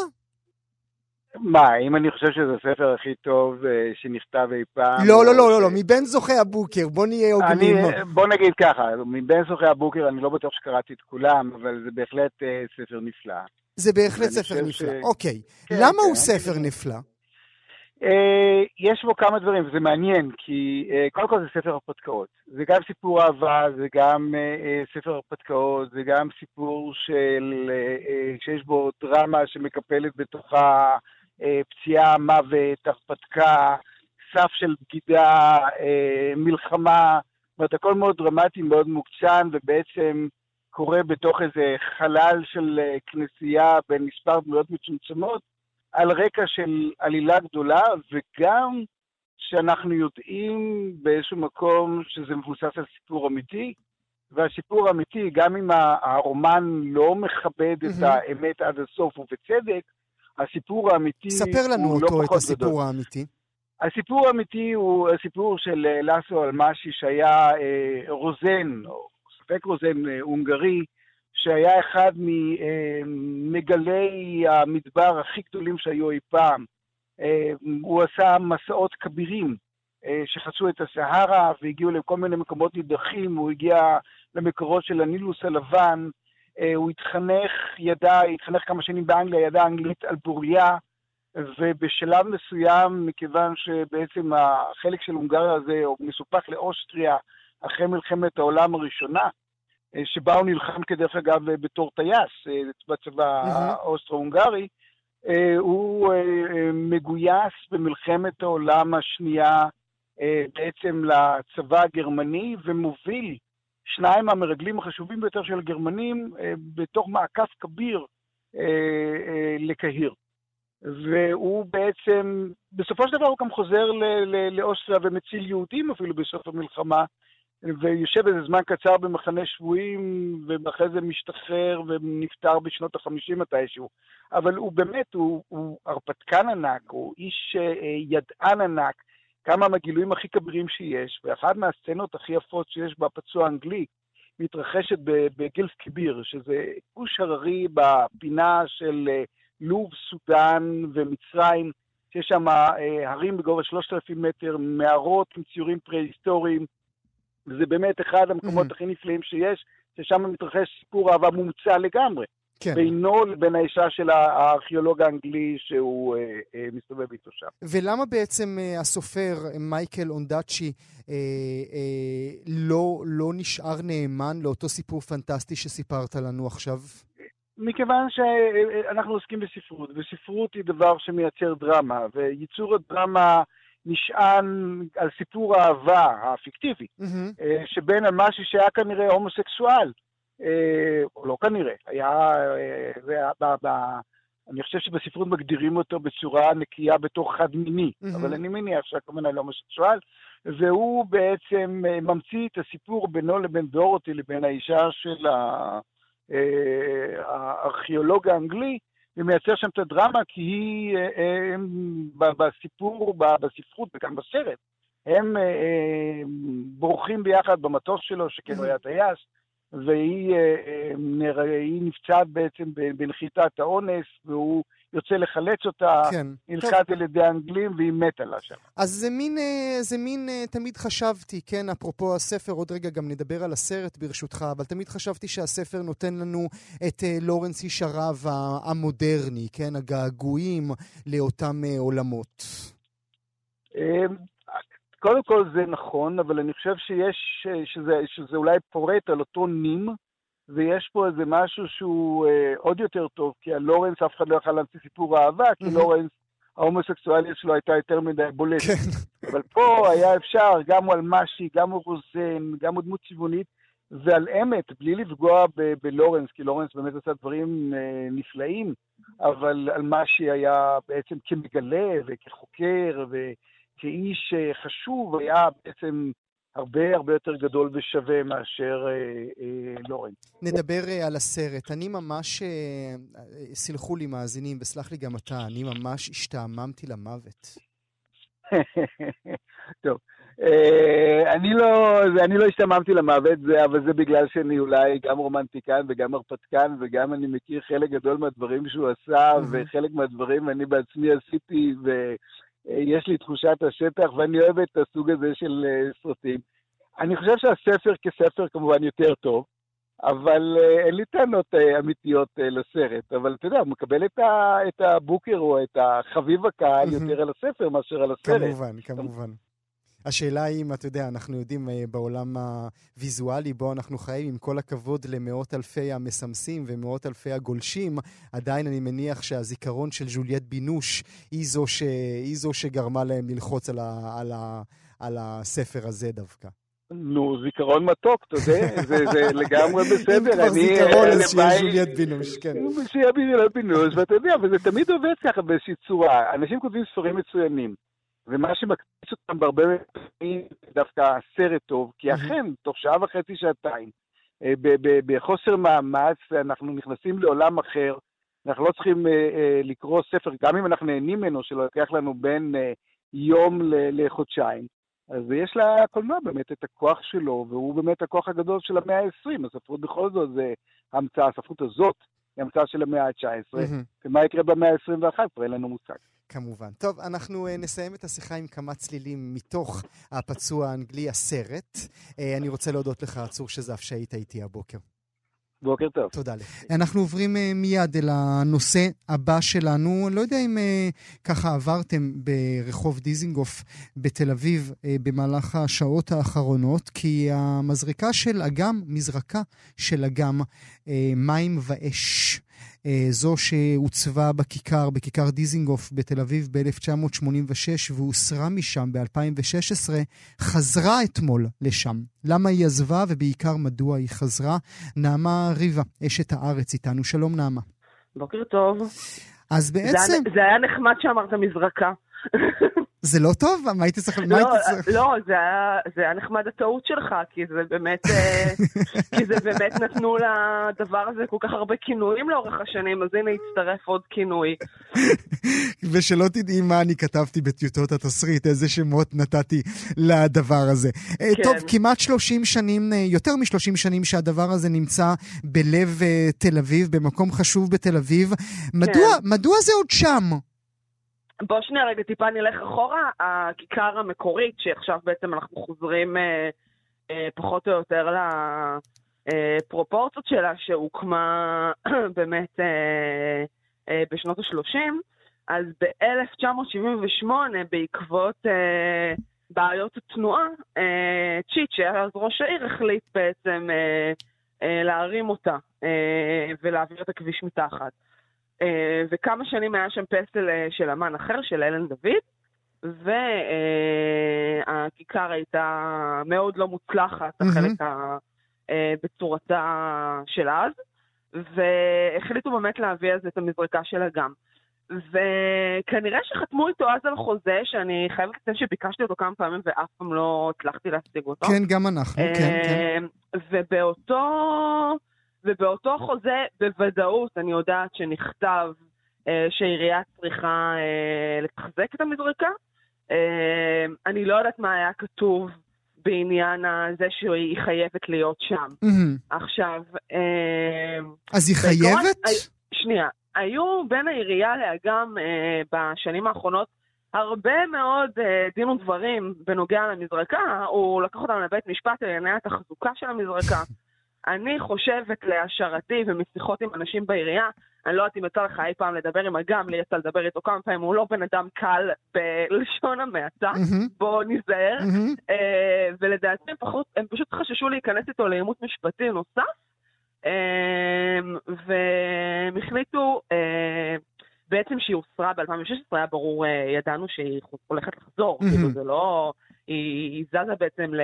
מה, אם אני חושב שזה הספר הכי טוב אה, שנכתב אי פעם... לא, לא, לא, לא, לא, מבין זוכי הבוקר, בוא נהיה הוגנים. בוא נגיד ככה, מבין זוכי הבוקר אני לא בטוח שקראתי את כולם, אבל זה בהחלט אה, ספר נפלא. זה בהחלט ספר נפלא, אוקיי. כן, למה הוא כן, ספר נפלא? אה, יש בו כמה דברים, וזה מעניין, כי קודם כל זה ספר הרפתקאות. זה גם סיפור אהבה, זה גם ספר הרפתקאות, זה גם סיפור של, שיש בו דרמה שמקפלת בתוכה אה, פציעה, מוות, הרפתקה, סף של בגידה, אה, מלחמה, זאת אומרת, הכל מאוד דרמטי, מאוד מוקצן, ובעצם קורה בתוך איזה חלל של אה, כנסייה בין מספר דמויות מצומצמות, על רקע של עלילה גדולה, וגם שאנחנו יודעים באיזשהו מקום שזה מבוסס על סיפור אמיתי, והסיפור האמיתי, גם אם הרומן לא מכבד mm-hmm. את האמת עד הסוף ובצדק, הסיפור האמיתי ספר לנו הוא לא אותו, את פחות הסיפור גדול. האמיתי. הסיפור האמיתי הוא הסיפור של אה, לאסו אלמשי, שהיה אה, רוזן, או ספק רוזן אה, הונגרי, שהיה אחד ממגלי המדבר הכי גדולים שהיו אי פעם. אה, הוא עשה מסעות כבירים אה, שחצו את הסהרה והגיעו לכל מיני מקומות נידחים, הוא הגיע למקורות של הנילוס הלבן, אה, הוא התחנך, ידע, התחנך כמה שנים באנגליה, ידע אנגלית על בוריה, ובשלב מסוים, מכיוון שבעצם החלק של הונגריה הזה הוא מסופח לאוסטריה אחרי מלחמת העולם הראשונה, אה, שבה הוא נלחם כדרך אגב בתור טייס אה, בצבא האוסטרו-הונגרי, אה, הוא אה, אה, מגויס במלחמת העולם השנייה אה, בעצם לצבא הגרמני ומוביל שניים מהמרגלים החשובים ביותר של הגרמנים אה, בתוך מעקף כביר אה, אה, לקהיר. והוא בעצם, בסופו של דבר הוא גם חוזר לאוסטריה ומציל יהודים אפילו בסוף המלחמה, ויושב איזה זמן קצר במחנה שבויים, ואחרי זה משתחרר ונפטר בשנות החמישים מתישהו. אבל הוא באמת, הוא, הוא הרפתקן ענק, הוא איש ידען ענק, כמה מהגילויים הכי כבירים שיש, ואחת מהסצנות הכי יפות שיש בפצוע האנגלי, מתרחשת ב- בגילף קיביר, שזה גוש הררי בפינה של אה, לוב, סודאן ומצרים, שיש שם אה, הרים בגובה 3,000 מטר, מערות עם ציורים פרה-היסטוריים, וזה באמת אחד המקומות הכי נפלאים שיש, ששם מתרחש סיפור אהבה מומצא לגמרי. כן. בינו לבין האישה של הארכיאולוג האנגלי שהוא אה, אה, מסתובב איתו שם. ולמה בעצם אה, הסופר מייקל אונדאצ'י אה, אה, לא, לא נשאר נאמן לאותו סיפור פנטסטי שסיפרת לנו עכשיו? מכיוון שאנחנו עוסקים בספרות, וספרות היא דבר שמייצר דרמה, וייצור הדרמה נשען על סיפור האהבה הפיקטיבי, Mm-hmm. שבין המשהו שהיה כנראה הומוסקסואל, או לא כנראה, היה, אה, זה היה ב- ב- אני חושב שבספרות מגדירים אותו בצורה נקייה בתור חד-מיני, מהמם. אבל אני מניח שהכוונה להומוסקסואל, והוא בעצם אה, ממציא את הסיפור בינו לבין דורותי, לבין האישה של אה, הארכיאולוג האנגלי, ומייצר שם את הדרמה, כי היא, אה, אה, הם בסיפור, בספרות וגם בסרט, הם אה, אה, בורחים ביחד במטוס שלו, שכן הוא היה טייס, והיא אה, אה, נפצעת בעצם בנחיתת האונס, והוא יוצא לחלץ אותה, כן. נלחץ על ידי האנגלים, והיא מתה לה שם. אז זה מין, אה, זה מין, תמיד חשבתי, כן, אפרופו הספר, עוד רגע גם נדבר על הסרט ברשותך, אבל תמיד חשבתי שהספר נותן לנו את לורנס איש הרב המודרני, כן, הגעגועים לאותם עולמות. קודם כל זה נכון, אבל אני חושב שיש, אה, שזה, שזה אולי פורט על אותו נים, ויש פה איזה משהו שהוא אה, עוד יותר טוב, כי על לורנס אף אחד לא יכל להמציא סיפור אהבה, כי. לורנס, ההומוסקסואליות שלו הייתה יותר מדי בולטת. כן. אבל פה היה אפשר, גם על משי, גם על רוזן, גם על דמות צבעונית, ועל אמת, בלי לפגוע ב- בלורנס, כי לורנס באמת עשה דברים אה, נפלאים, אבל על משי היה בעצם כמגלה וכחוקר וכאיש אה, חשוב, היה בעצם הרבה הרבה יותר גדול ושווה מאשר אה, אה, לורנס. נדבר אה, על הסרט. אני ממש, אה, אה, סלחו לי מאזינים, וסלח לי גם אתה, אני ממש השתעממתי למוות. *laughs* טוב, אה, אני לא, אני לא השתממתי למוות, זה, אבל זה בגלל שאני אולי גם רומנטיקן וגם הרפתקן, וגם אני מכיר חלק גדול מהדברים שהוא עשה, וחלק מהדברים אני בעצמי עשיתי, ויש לי תחושת השטח, ואני אוהב את הסוג הזה של אה, סרטים. אני חושב שהספר כספר כמובן יותר טוב, אבל אה, אין לי טענות אה, אמיתיות אה, לסרט. אבל אתה יודע, הוא מקבל את, ה, את הבוקר או את החביב הקהל. יותר על הספר מאשר על הסרט. כמובן, כמובן. השאלה היא אם, אתה יודע, אנחנו יודעים אה, בעולם הוויזואלי בו אנחנו חיים, עם כל הכבוד למאות אלפי המסמסים ומאות אלפי הגולשים, עדיין אני מניח שהזיכרון של ז'וליאט בינוש היא זו, ש... היא זו שגרמה להם ללחוץ על, ה... על, ה... על הספר הזה דווקא. נו, זיכרון מתוק, אתה יודע, זה, זה לגמרי *laughs* בסדר. אם כבר זיכרון, אה, אז שיהיה הלוואי- ז'וליאט בינוש, כן. שיהיה ז'וליאט בינוש, ואתה יודע, וזה תמיד עובד ככה באיזושהי צורה. אנשים כותבים ספרים מצוינים, ומה שמקפיץ אותם בהרבה פעמים דווקא סרט טוב, כי אכן, תוך שעה וחצי, שעתיים, אה, בחוסר מאמץ, אנחנו נכנסים לעולם אחר, אנחנו לא צריכים אה, אה, לקרוא ספר, גם אם אנחנו נהנים ממנו, שלוקח לנו בין יום לחודשיים. אז יש לקולנוע באמת את הכוח שלו, והוא באמת הכוח הגדול של המאה ה-20. הספרות בכל זאת זה המצאה, הספרות הזאת היא המצאה של המאה ה-19, ומה יקרה במאה ה-21 כבר אין לנו מושג. כמובן. טוב, אנחנו uh, נסיים את השיחה עם כמה צלילים מתוך הפצוע האנגלי, הסרט. Uh, אני רוצה להודות לך, צור שזף, שהיית איתי הבוקר. בוקר טוב. תודה לך. אנחנו עוברים uh, מיד אל הנושא הבא שלנו. אני לא יודע אם uh, ככה עברתם ברחוב דיזינגוף בתל אביב uh, במהלך השעות האחרונות, כי המזרקה של אגם, מזרקה של אגם, uh, מים ואש. זו שהוצבה בכיכר, בכיכר דיזינגוף בתל אביב ב-1986 והוסרה משם ב-2016, חזרה אתמול לשם. למה היא עזבה ובעיקר מדוע היא חזרה? נעמה ריבה, אשת הארץ איתנו. שלום נעמה. בוקר טוב. אז בעצם... זה היה, זה היה נחמד שאמרת מזרקה. *laughs* זה לא טוב? מה הייתי צריך... לא, לא זה, היה, זה היה נחמד הטעות שלך, כי זה באמת, אה, *laughs* כי זה באמת נתנו לדבר הזה כל כך הרבה כינויים לאורך השנים, אז הנה הצטרף עוד כינוי. *laughs* ושלא תדעי מה אני כתבתי בטיוטות התסריט, איזה שמות נתתי לדבר הזה. אה, כן. טוב, כמעט 30 שנים, אה, יותר מ-30 שנים שהדבר הזה נמצא בלב תל אביב, במקום חשוב בתל אביב. מדוע, כן. מדוע זה עוד שם? בוא שנייה רגע טיפה נלך אחורה. הכיכר המקורית, שעכשיו בעצם אנחנו חוזרים אה, אה, פחות או יותר לפרופורציות שלה, שהוקמה *clears throat* באמת אה, אה, בשנות ה-30, אז ב-1978, בעקבות אה, בעיות התנועה, אה, צ'יט, שהיה אז ראש העיר, החליט בעצם אה, אה, להרים אותה אה, ולהעביר את הכביש מתחת. אה, וכמה שנים היה שם פסל אה, של אמן אחר, של אלן דוד, והכיכר הייתה מאוד לא מוצלחת, החלק ה... אה, בצורתה של אז, והחליטו באמת להביא אז את המזרקה של אגם. וכנראה שחתמו איתו אז על חוזה, שאני חייבת לציין שביקשתי אותו כמה פעמים ואף פעם לא הצלחתי להשיג אותו. כן, גם אנחנו, כן, כן. ובאותו... ובאותו חוזה בוודאות אני יודעת שנכתב אה, שהעירייה צריכה אה, לתחזק את המזרקה. אה, אני לא יודעת מה היה כתוב בעניין זה שהיא חייבת להיות שם. Mm-hmm. עכשיו... אה, אז היא חייבת? בעקרון, שנייה. היו בין העירייה לאגם אה, בשנים האחרונות הרבה מאוד אה, דין ודברים בנוגע למזרקה. הוא לקח אותם לבית משפט לענייני התחזוקה של המזרקה. *laughs* אני חושבת להשערתי ומשיחות עם אנשים בעירייה, אני לא יודעת אם יצא לך אי פעם לדבר עם אגם, לי יצא לדבר איתו כמה פעמים, הוא לא בן אדם קל בלשון המעטה, mm-hmm. בואו ניזהר. Mm-hmm. אה, ולדעתי הם, פחות, הם פשוט חששו להיכנס איתו לעימות משפטי נוסף, אה, והם החליטו אה, בעצם שהיא הוסרה ב-2016, היה ברור, אה, ידענו שהיא הולכת לחזור, mm-hmm. כאילו זה לא, היא, היא זזה בעצם ל...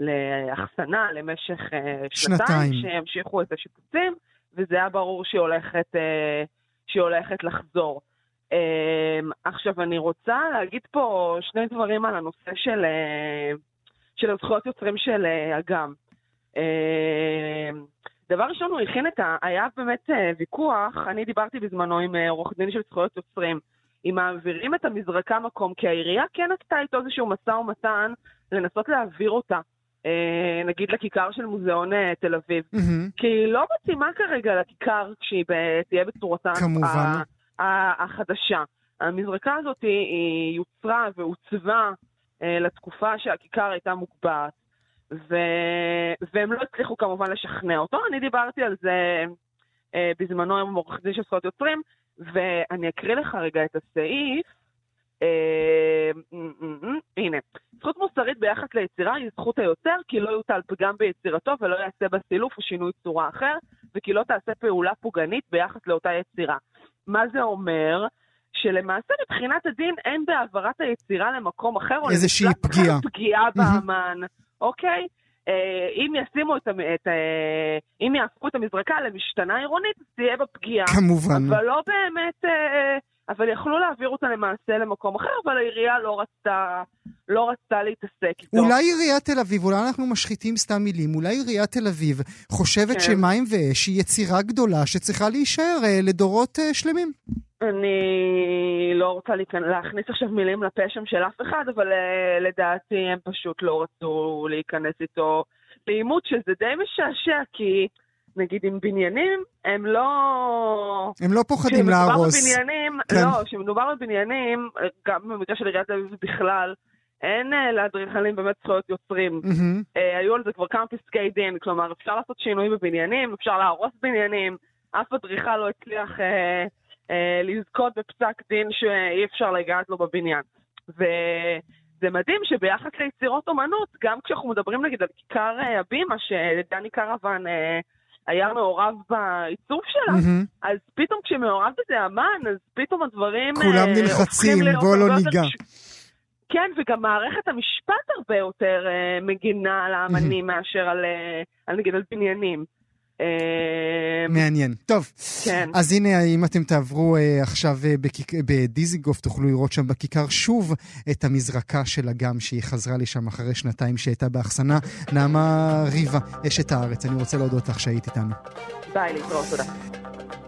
לאחסנה למשך uh, שנתיים, שימשיכו את השיפוצים, וזה היה ברור שהיא הולכת, uh, שהיא הולכת לחזור. Uh, עכשיו, אני רוצה להגיד פה שני דברים על הנושא של, של הזכויות יוצרים של אגם. דבר ראשון, הוא הכין את ה... היה באמת ויכוח, אני דיברתי בזמנו עם עורך דין של זכויות יוצרים. אם מעבירים את המזרקה מקום, כי העירייה כן עשתה איתו איזשהו משא ומתן לנסות להעביר אותה אה, נגיד לכיכר של מוזיאון אה, תל אביב. Mm-hmm. כי היא לא מתאימה כרגע לכיכר כשהיא תהיה בצורתה כמובן. החדשה. המזרקה הזאת היא יוצרה ועוצבה אה, לתקופה שהכיכר הייתה מוקבעת, ו... והם לא הצליחו כמובן לשכנע אותו. אני דיברתי על זה בזמנו עם עורך דין של זכויות יוצרים, ואני אקריא לך רגע את הסעיף. אה, הנה, זכות מוסרית ביחס ליצירה היא זכות היוצר, כי לא יוטל פגם ביצירתו ולא יעשה בה סילוף או שינוי צורה אחר, וכי לא תעשה פעולה פוגענית ביחס לאותה יצירה. מה זה אומר? שלמעשה מבחינת הדין אין בהעברת היצירה למקום אחר, או איזושהי פגיעה. פגיעה באמן, אוקיי? אה, אם ישימו את, את, אה, אם יהפכו את המזרקה למשתנה עירונית, תהיה בה פגיעה. כמובן. אבל לא באמת... אבל יכלו להעביר אותה למעשה למקום אחר, אבל העירייה לא רצתה, לא רצתה להתעסק איתו. אולי עיריית תל אביב, אולי אנחנו משחיתים סתם מילים, אולי עיריית תל אביב חושבת כן. שמים ואש היא יצירה גדולה שצריכה להישאר אה, לדורות אה, שלמים. אני לא רוצה להיכנ... להכניס עכשיו מילים לפה שם של אף אחד, אבל uh, לדעתי הם פשוט לא רצו להיכנס איתו לעימות, שזה די משעשע, כי נגיד עם בניינים, הם לא... הם לא פוחדים להרוס. בבניינים, כן. לא, כשמדובר בבניינים, גם במקרה של עיריית תל אביב בכלל, אין uh, לאדריכלים באמת זכויות יוצרים. אה, היו על זה כבר כמה פסקי דין, כלומר אפשר לעשות שינויים בבניינים, אפשר להרוס בניינים, אף אדריכל לא הצליח אה, אה, לזכות בפסק דין שאי אפשר לגעת לו בבניין. וזה מדהים שביחס ליצירות אומנות, גם כשאנחנו מדברים נגיד על כיכר אה, הבימה, שדני קרוון אה, היה מעורב בעיצוב שלה, מהמם. אז פתאום כשמעורב בזה אמן, אז פתאום הדברים כולם אה, נלחצים, בוא לא ניגע. כן, וגם מערכת המשפט הרבה יותר אה, מגינה על האמנים מאשר על, אה, על נגיד על בניינים. אה, מעניין. טוב, כן. אז הנה, אם אתם תעברו אה, עכשיו אה, בכיק... בדיזיגוף, תוכלו לראות שם בכיכר שוב את המזרקה של אגם, שהיא חזרה לשם אחרי שנתיים שהייתה באחסנה. נעמה ריבה, אשת הארץ, אני רוצה להודות לך שהיית איתנו. ביי, להתראות, תודה.